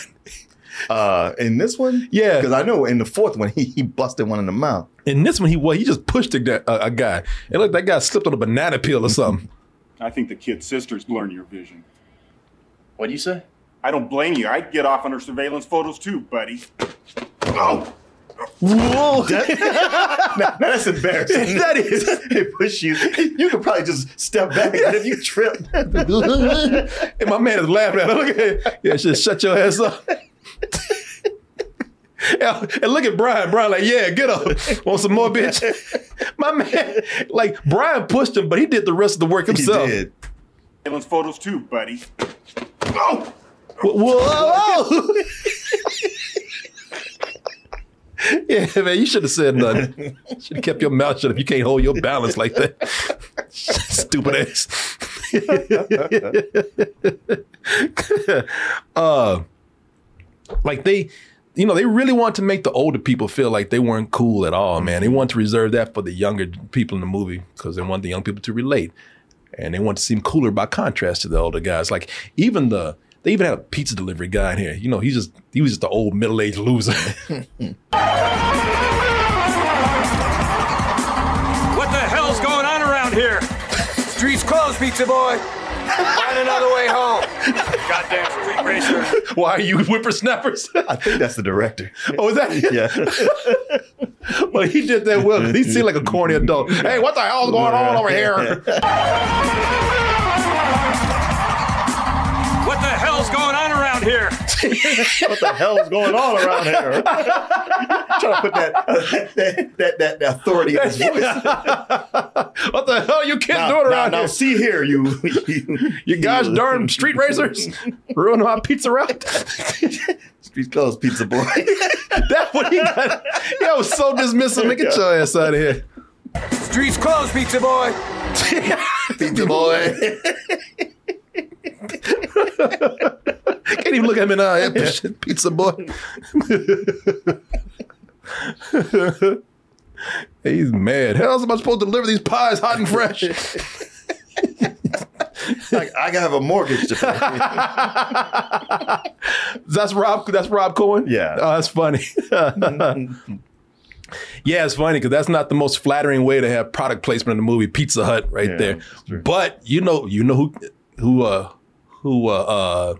Uh, in this one, yeah, because I know in the fourth one he, he busted one in the mouth. In this one, he well, he just pushed a, guy- a, a guy. It looked like that guy slipped on a banana peel or something. I think the kid's sister's blurring your vision. What do you say? I don't blame you. I'd get off under surveillance photos too, buddy. Oh. Whoa! [laughs] now, now that's embarrassing. That is. [laughs] they push you. You could probably just step back, but if you trip, [laughs] and my man is laughing at him. Look at it. Yeah, just shut your ass up. Yeah, and look at Brian. Brian, like, yeah, get up. [laughs] Want some more, bitch? [laughs] My man, like, Brian pushed him, but he did the rest of the work himself. did. Surveillance photos too, buddy. Whoa! Whoa! [laughs] yeah, man, you should have said nothing. Should have kept your mouth shut if you can't hold your balance like that. Stupid ass. uh, like they, you know, they really want to make the older people feel like they weren't cool at all, man. They want to reserve that for the younger people in the movie because they want the young people to relate. And they want to seem cooler by contrast to the older guys. Like even the they even had a pizza delivery guy in here. You know, he's just he was just the old middle aged loser. [laughs] What the hell's going on around here? Streets closed, pizza boy. Find another way home. Goddamn street racer. Why are you whippersnappers? I think that's the director. Oh, is that? Yeah. [laughs] well, he did that well. He seemed like a corny adult. Hey, what the hell's going on over here? What the hell's going on around here? [laughs] what the hell's going on around here? [laughs] Trying to put that, uh, that, that, that, that authority in his voice. [laughs] what the hell are you kids Now- doing now- around now here? see here, you, you, You gosh darn street racers ruining my pizza route. Street closed, pizza boy. That's what he got. Yeah, I was so dismissive. Man, get your ass out of here. Streets closed, pizza boy. pizza boy. [laughs] Can't even look at him in the eye. Pizza boy. [laughs] He's mad. How else am I supposed to deliver these pies hot and fresh? [laughs] Like, I gotta have a mortgage to pay. that's Rob. That's Rob Cohen. Yeah. Oh, that's funny. yeah, it's funny because that's not the most flattering way to have product placement in the movie Pizza Hut right Yeah, there. But you know, you know who who uh who uh, uh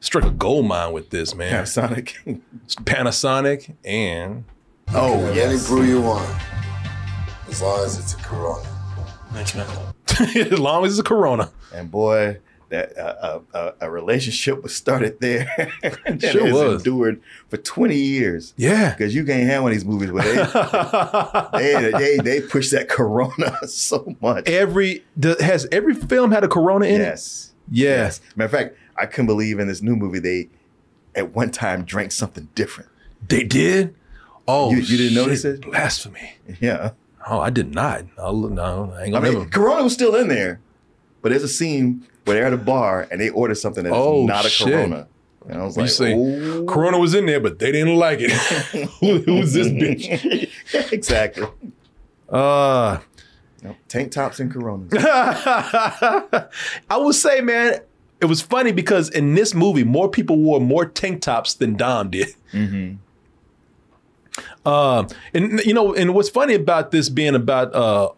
struck a gold mine with this man. Panasonic. [laughs] Panasonic and Oh, Have yes. Any brew you want, as long as it's a Corona. Thanks, man. [laughs] as long as it's a Corona. And boy, that uh, uh, uh, a relationship was started there. [laughs] and Sure was. endured for 20 years. Yeah. Because you can't have one of these movies where they, [laughs] they, they, they push that Corona [laughs] so much. Every the, has every film had a Corona in Yes. it? Yes. Matter of fact, I couldn't believe in this new movie they at one time drank something different. They did. Oh, You- you didn't shit. notice it? Blasphemy. Yeah. Oh, I did not. I'll, no, I ain't I gonna mean. Corona was still in there, but there's a scene where they're at a bar and they order something that's Oh, not a shit. Corona. And I was You like, say oh. Corona was in there, but they didn't like it. [laughs] [laughs] Who, who's this bitch? [laughs] exactly. Uh. Tank tops and Coronas. I will say, man, it was funny because in this movie, more people wore more tank tops than Dom did. Mm-hmm. Um, and you know, and what's funny about this being about uh,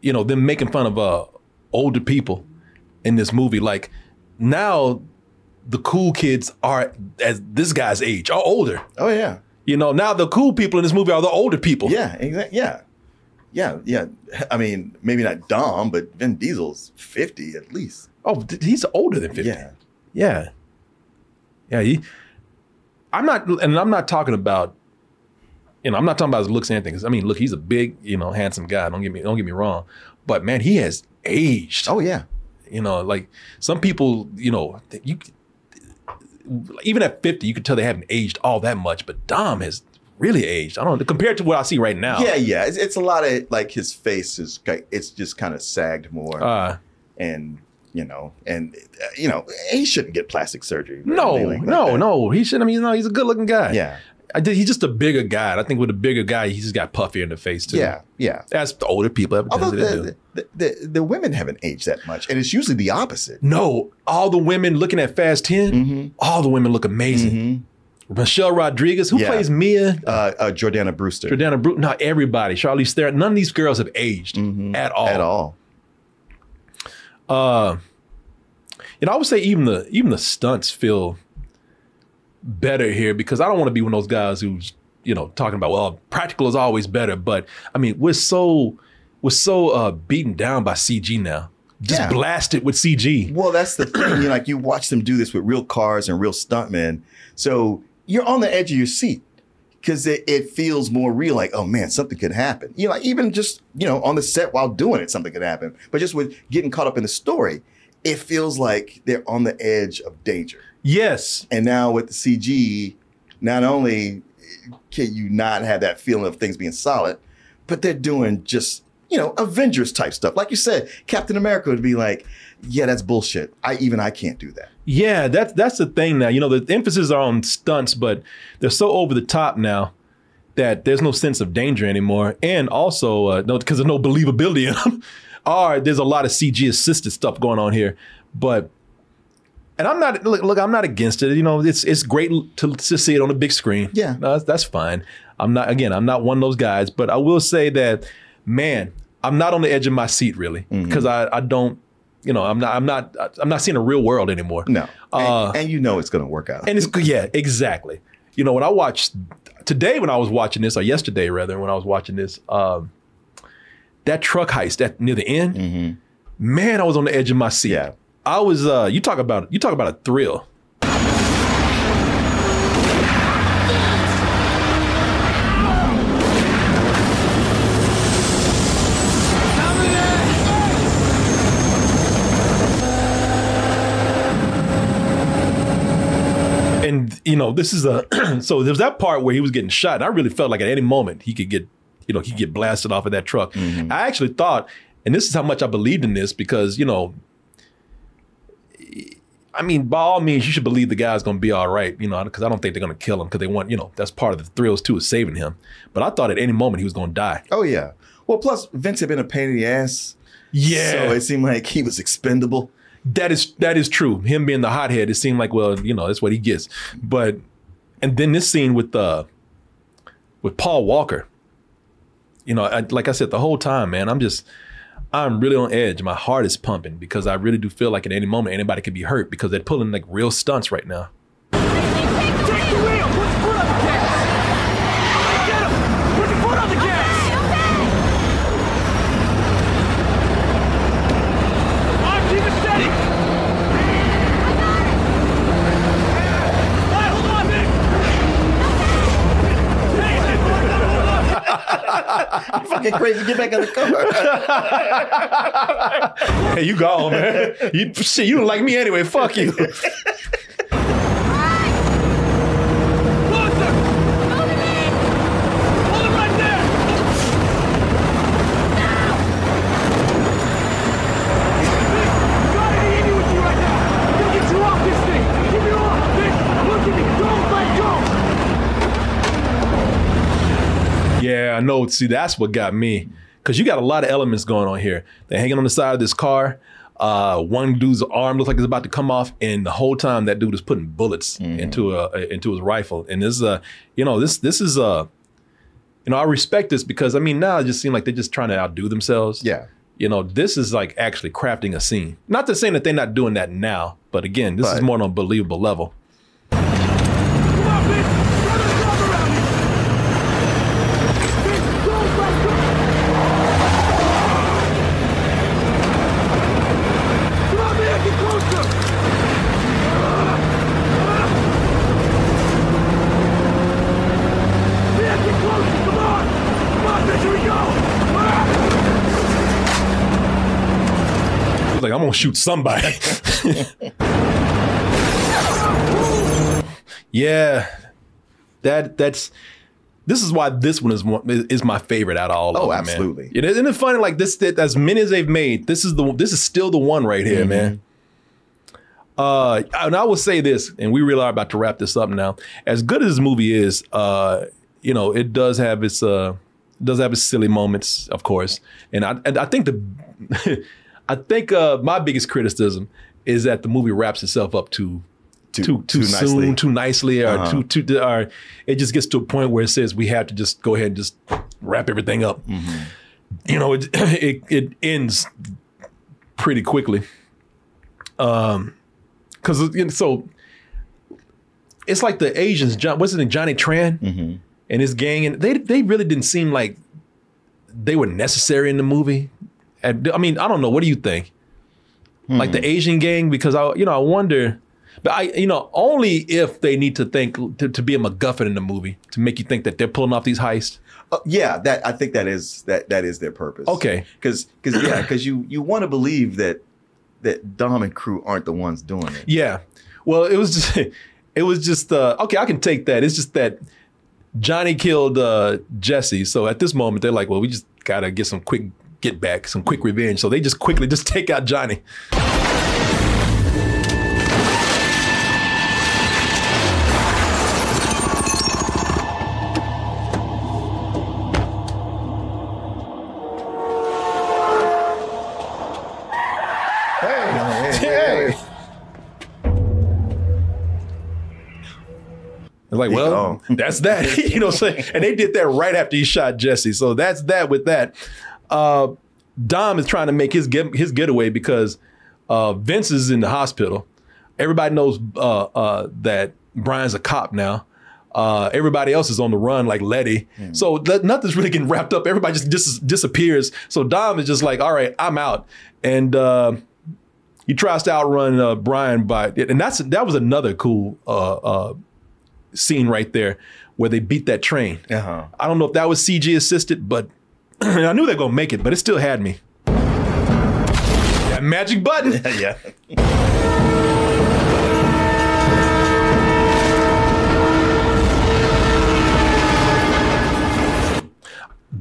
you know, them making fun of uh older people in this movie, like now the cool kids are as this guy's age, are older. Oh yeah. You know, now the cool people in this movie are the older people. Yeah, exactly. Yeah. Yeah, yeah. I mean, maybe not Dom, but Vin Diesel's 50 at least. Oh, he's older than 50. Yeah. Yeah. Yeah. He, I'm not, and I'm not talking about, you know, I'm not talking about his looks or anything. 'cause, I mean, look, he's a big, you know, handsome guy. Don't get me, don't get me wrong. But man, he has aged. Oh yeah. You know, like some people, you know, you even at 50, you could tell they haven't aged all that much. But Dom has really aged. I don't know compared to what I see right now. Yeah, yeah. It's, it's a lot of like his face is it's just kind of sagged more. Uh, and you know, and uh, you know he shouldn't get plastic surgery. No, like no, that. no. He shouldn't. I mean, no, he's a good looking guy. Yeah. I did, he's just a bigger guy. I think with a bigger guy, he's just got puffier in the face too. Yeah, yeah. As the older people have Although tendency to do. the, the, the, the women haven't aged that much, and it's usually the opposite. No, all the women looking at Fast 10, all the women look amazing. Michelle Rodriguez, who Mm-hmm. Yeah. plays Mia, Uh, uh, Jordana Brewster. Jordana Brewster, not everybody. Charlize Theron, none of these girls have aged at all. Mm-hmm. At all. Uh, know, I would say even the even the stunts feel better here because I don't want to be one of those guys who's you know talking about well practical is always better, but I mean we're so we're so uh, beaten down by CG now, just Yeah. it with CG. Well, that's the thing. You like you watch them do this with real cars and real stuntmen, so you're on the edge of your seat because it, it feels more real. Like, oh man, something could happen. You know, like even just you know on the set while doing it, something could happen. But just with getting caught up in the story, it feels like they're on the edge of danger. Yes. And now with the CG, not only can you not have that feeling of things being solid, but they're doing just, you know, Avengers type stuff. Like you said, Captain America would be like, yeah, that's bullshit. I even I can't do that. Yeah, that's that's the thing now. You know, the emphasis are on stunts, but they're so over the top now that there's no sense of danger anymore, and also uh, no because there's no believability in them. [laughs] or there's a lot of CG assisted stuff going on here, but. And I'm not look, look. I'm not against it. You know, it's it's great to, to see it on a big screen. Yeah, no, that's, that's fine. I'm not again. I'm not one of those guys. But I will say that, man, I'm not on the edge of my seat really because I I don't. You know, I'm not. I'm not. I'm not seeing a real world anymore. No, Uh, and, and you know it's going to work out. and it's yeah, exactly. You know, when I watched today, when I was watching this, or yesterday rather, when I was watching this, um, that truck heist at near the end, man, I was on the edge of my seat. Yeah. I was. Uh, you talk about you talk about a thrill. and you know this is a [clears throat] so there's that part where he was getting shot and i really felt like at any moment he could get you know he could get blasted off of that truck i actually thought and this is how much i believed in this because you know i mean by all means you should believe the guy's going to be all right you know because i don't think they're going to kill him because they want you know that's part of the thrills too is saving him but i thought at any moment he was going to die Oh yeah. Well, plus Vince had been a pain in the ass. Yeah. So it seemed like he was expendable. That is that is true. Him being the hothead, it seemed like well, you know, that's what he gets. But and then this scene with uh with Paul Walker. You know, I, like I said, the whole time, man, I'm just I'm really on edge. My heart is pumping because I really do feel like at any moment anybody could be hurt because they're pulling like real stunts right now. Take the wheel! Put your foot on the gas! Get him! Put your foot on the gas! On, keep it steady! Hey, hold on, Fucking crazy. Get back in the car. [laughs] hey, you gone, man. You shit, you don't like me anyway. Fuck you. [laughs] Hold it right there! Got it in you with you right now! Gonna get you off this thing! Keep it on! Nick, look at me! Don't let go! Yeah, I know. See, that's what got me. Cause you got a lot of elements going on here. They're hanging on the side of this car. Uh, one dude's arm looks like it's about to come off, and the whole time that dude is putting bullets into a into his rifle. And this, uh, you know, this this is uh, you know, I respect this because I mean now it just seems like they're just trying to outdo themselves. Yeah. You know, this is like actually crafting a scene. Not to say that they're not doing that now, but again, this is more on a believable level. Come on, man! Get closer! Man, get closer! Come on! Come on, bitch! Here we go! He's like, I'm gonna shoot somebody. [laughs] yeah, that that's this is why this one is one, is my favorite out of all of Oh, them. man. absolutely. It isn't it funny like this that as many as they've made, this is the this is still the one right here, Mhm. man. Uh, and I will say this, and we really are about to wrap this up now. As good as this movie is, uh, you know, it does have its uh, does have its silly moments, of course. And I and I think the [laughs] I think uh, my biggest criticism is that the movie wraps itself up too too too, too soon, nicely. too nicely, or Uh-huh. too too or it just gets to a point where it says we have to just go ahead and just wrap everything up. Mm-hmm. You know, it, [clears throat] it it ends pretty quickly. Um, because so it's like the Asians. John, what's his name? Johnny Tran Mm-hmm. and his gang, and they they really didn't seem like they were necessary in the movie. And, I mean, I don't know. What do you think? Like the Asian gang, because I you know I wonder. But I, you know, only if they need to think to, to be a MacGuffin in the movie to make you think that they're pulling off these heists. Uh, yeah, that I think that is that that is their purpose. Okay. because because yeah, because you you want to believe that that Dom and crew aren't the ones doing it. Yeah. Well, it was just [laughs] it was just uh okay, I can take that. It's just that Johnny killed uh Jesse. So at this moment they're like, well, we just gotta get some quick get back, some quick revenge. So they just quickly just [laughs] take out Johnny. Hey, It's like, well, that's that. [laughs] you know what I'm saying? And they did that right after he shot Jesse. So that's that with that. Uh, Dom is trying to make his get, his getaway because uh, Vince is in the hospital. Everybody knows uh, uh, that Brian's a cop now. Uh, everybody else is on the run, like Letty. So th- nothing's really getting wrapped up. Everybody just dis- disappears. So Dom is just like, all right, I'm out. And uh, he tries to outrun uh, Brian by, and that's that was another cool uh, uh, scene right there where they beat that train. Uh-huh. I don't know if that was CG assisted, but [clears throat] I knew they were gonna make it, but it still had me. That magic button. [laughs] yeah.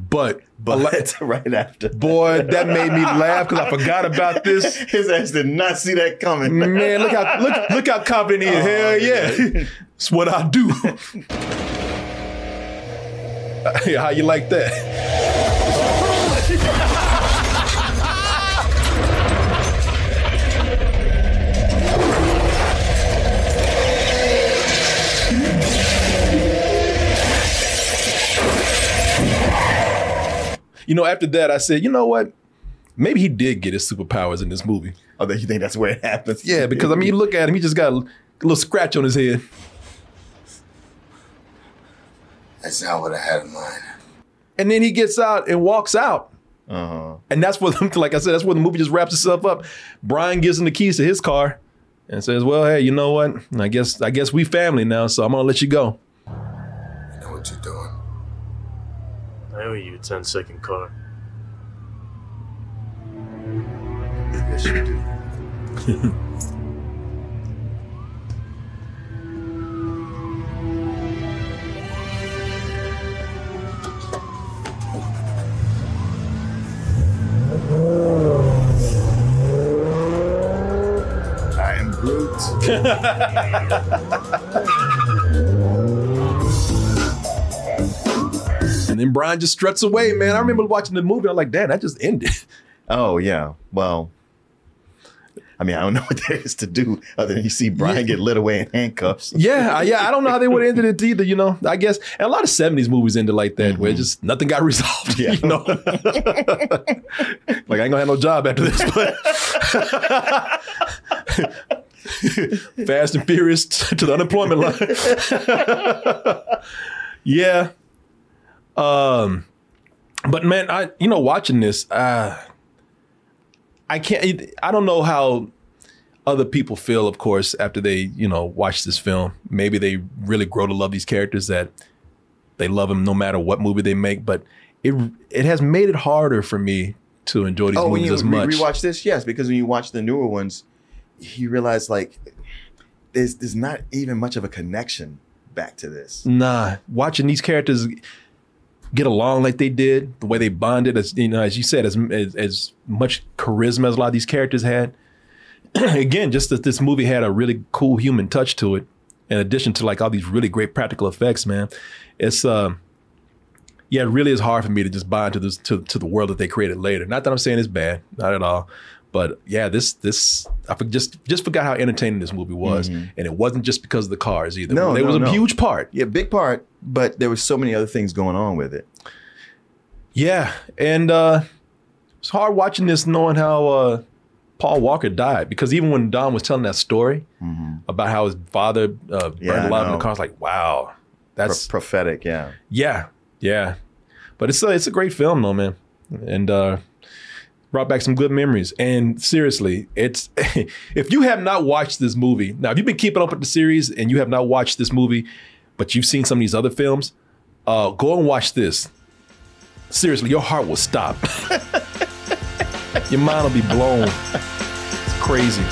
But but [laughs] right after, boy, that made me laugh because I forgot about this. [laughs] His ass did not see that coming. Man, look how look look how confident he is. Oh, Hell yeah, it's what I do. how you like that? You know, after that, I said, you know what? Maybe he did get his superpowers in this movie. Oh, that you think that's where it happens? Yeah, because I mean, you look at him; he just got a little scratch on his head. That's not what I had in mind. and then he gets out and walks out. Uh-huh. And that's where, [laughs] like I said, that's where the movie just wraps itself up. Brian gives him the keys to his car and says, "Well, hey, you know what? I guess I guess we family now, so I'm gonna let you go." You know what you're doing. I owe you a 10 second car. Yes, you do. [laughs] I am Groot. [laughs] And then Brian just struts away, man. I remember watching the movie. I'm like, damn, that just ended. [laughs] Oh yeah. Well, I mean, I don't know what there is to do other than you see Brian get lit away in handcuffs. Yeah, yeah. I don't know how they would have ended it either. You know, I guess and a lot of '70s movies ended like that, where mm-hmm. just nothing got resolved. [laughs] Yet. You know, [laughs] like I ain't gonna have no job after this. But Fast and Furious to the unemployment line. yeah. Um, but man, I you know watching this, uh, I can't. I don't know how other people feel, of course, after they, you know, watch this film. Maybe they really grow to love these characters that they love them no matter what movie they make. But it it has made it harder for me to enjoy these oh, when movies you as much. rewatch this, yes, because when you watch the newer ones, you realize like there's there's not even much of a connection back to this. Nah, watching these characters get along like they did, the way they bonded, as you know, as you said, as as, as much charisma as a lot of these characters had. [clears throat] Again, just that this movie had a really cool human touch to it, in addition to like all these really great practical effects. Man, it's uh, yeah, it really is hard for me to just buy into this to, to the world that they created later. Not that I'm saying it's bad, not at all. But yeah, this this I just just forgot how entertaining this movie was, Mhm. and it wasn't just because of the cars either. No, it no, was a no. huge part. Yeah, big part, but there was so many other things going on with it. Yeah, and uh, it's hard watching this knowing how uh, Paul Walker died because even when Dom was telling that story about how his father uh, burned Mm-hmm. Yeah, I alive in the car, it's like wow, that's Pro- prophetic. Yeah, yeah, yeah. But it's a, it's a great film though, man, and uh, brought back some good memories. And seriously, it's [laughs] if you have not watched this movie now, if you've been keeping up with the series and you have not watched this movie, but you've seen some of these other films, uh, go and watch this. Seriously, your heart will stop. [laughs] your mind will be blown. It's crazy.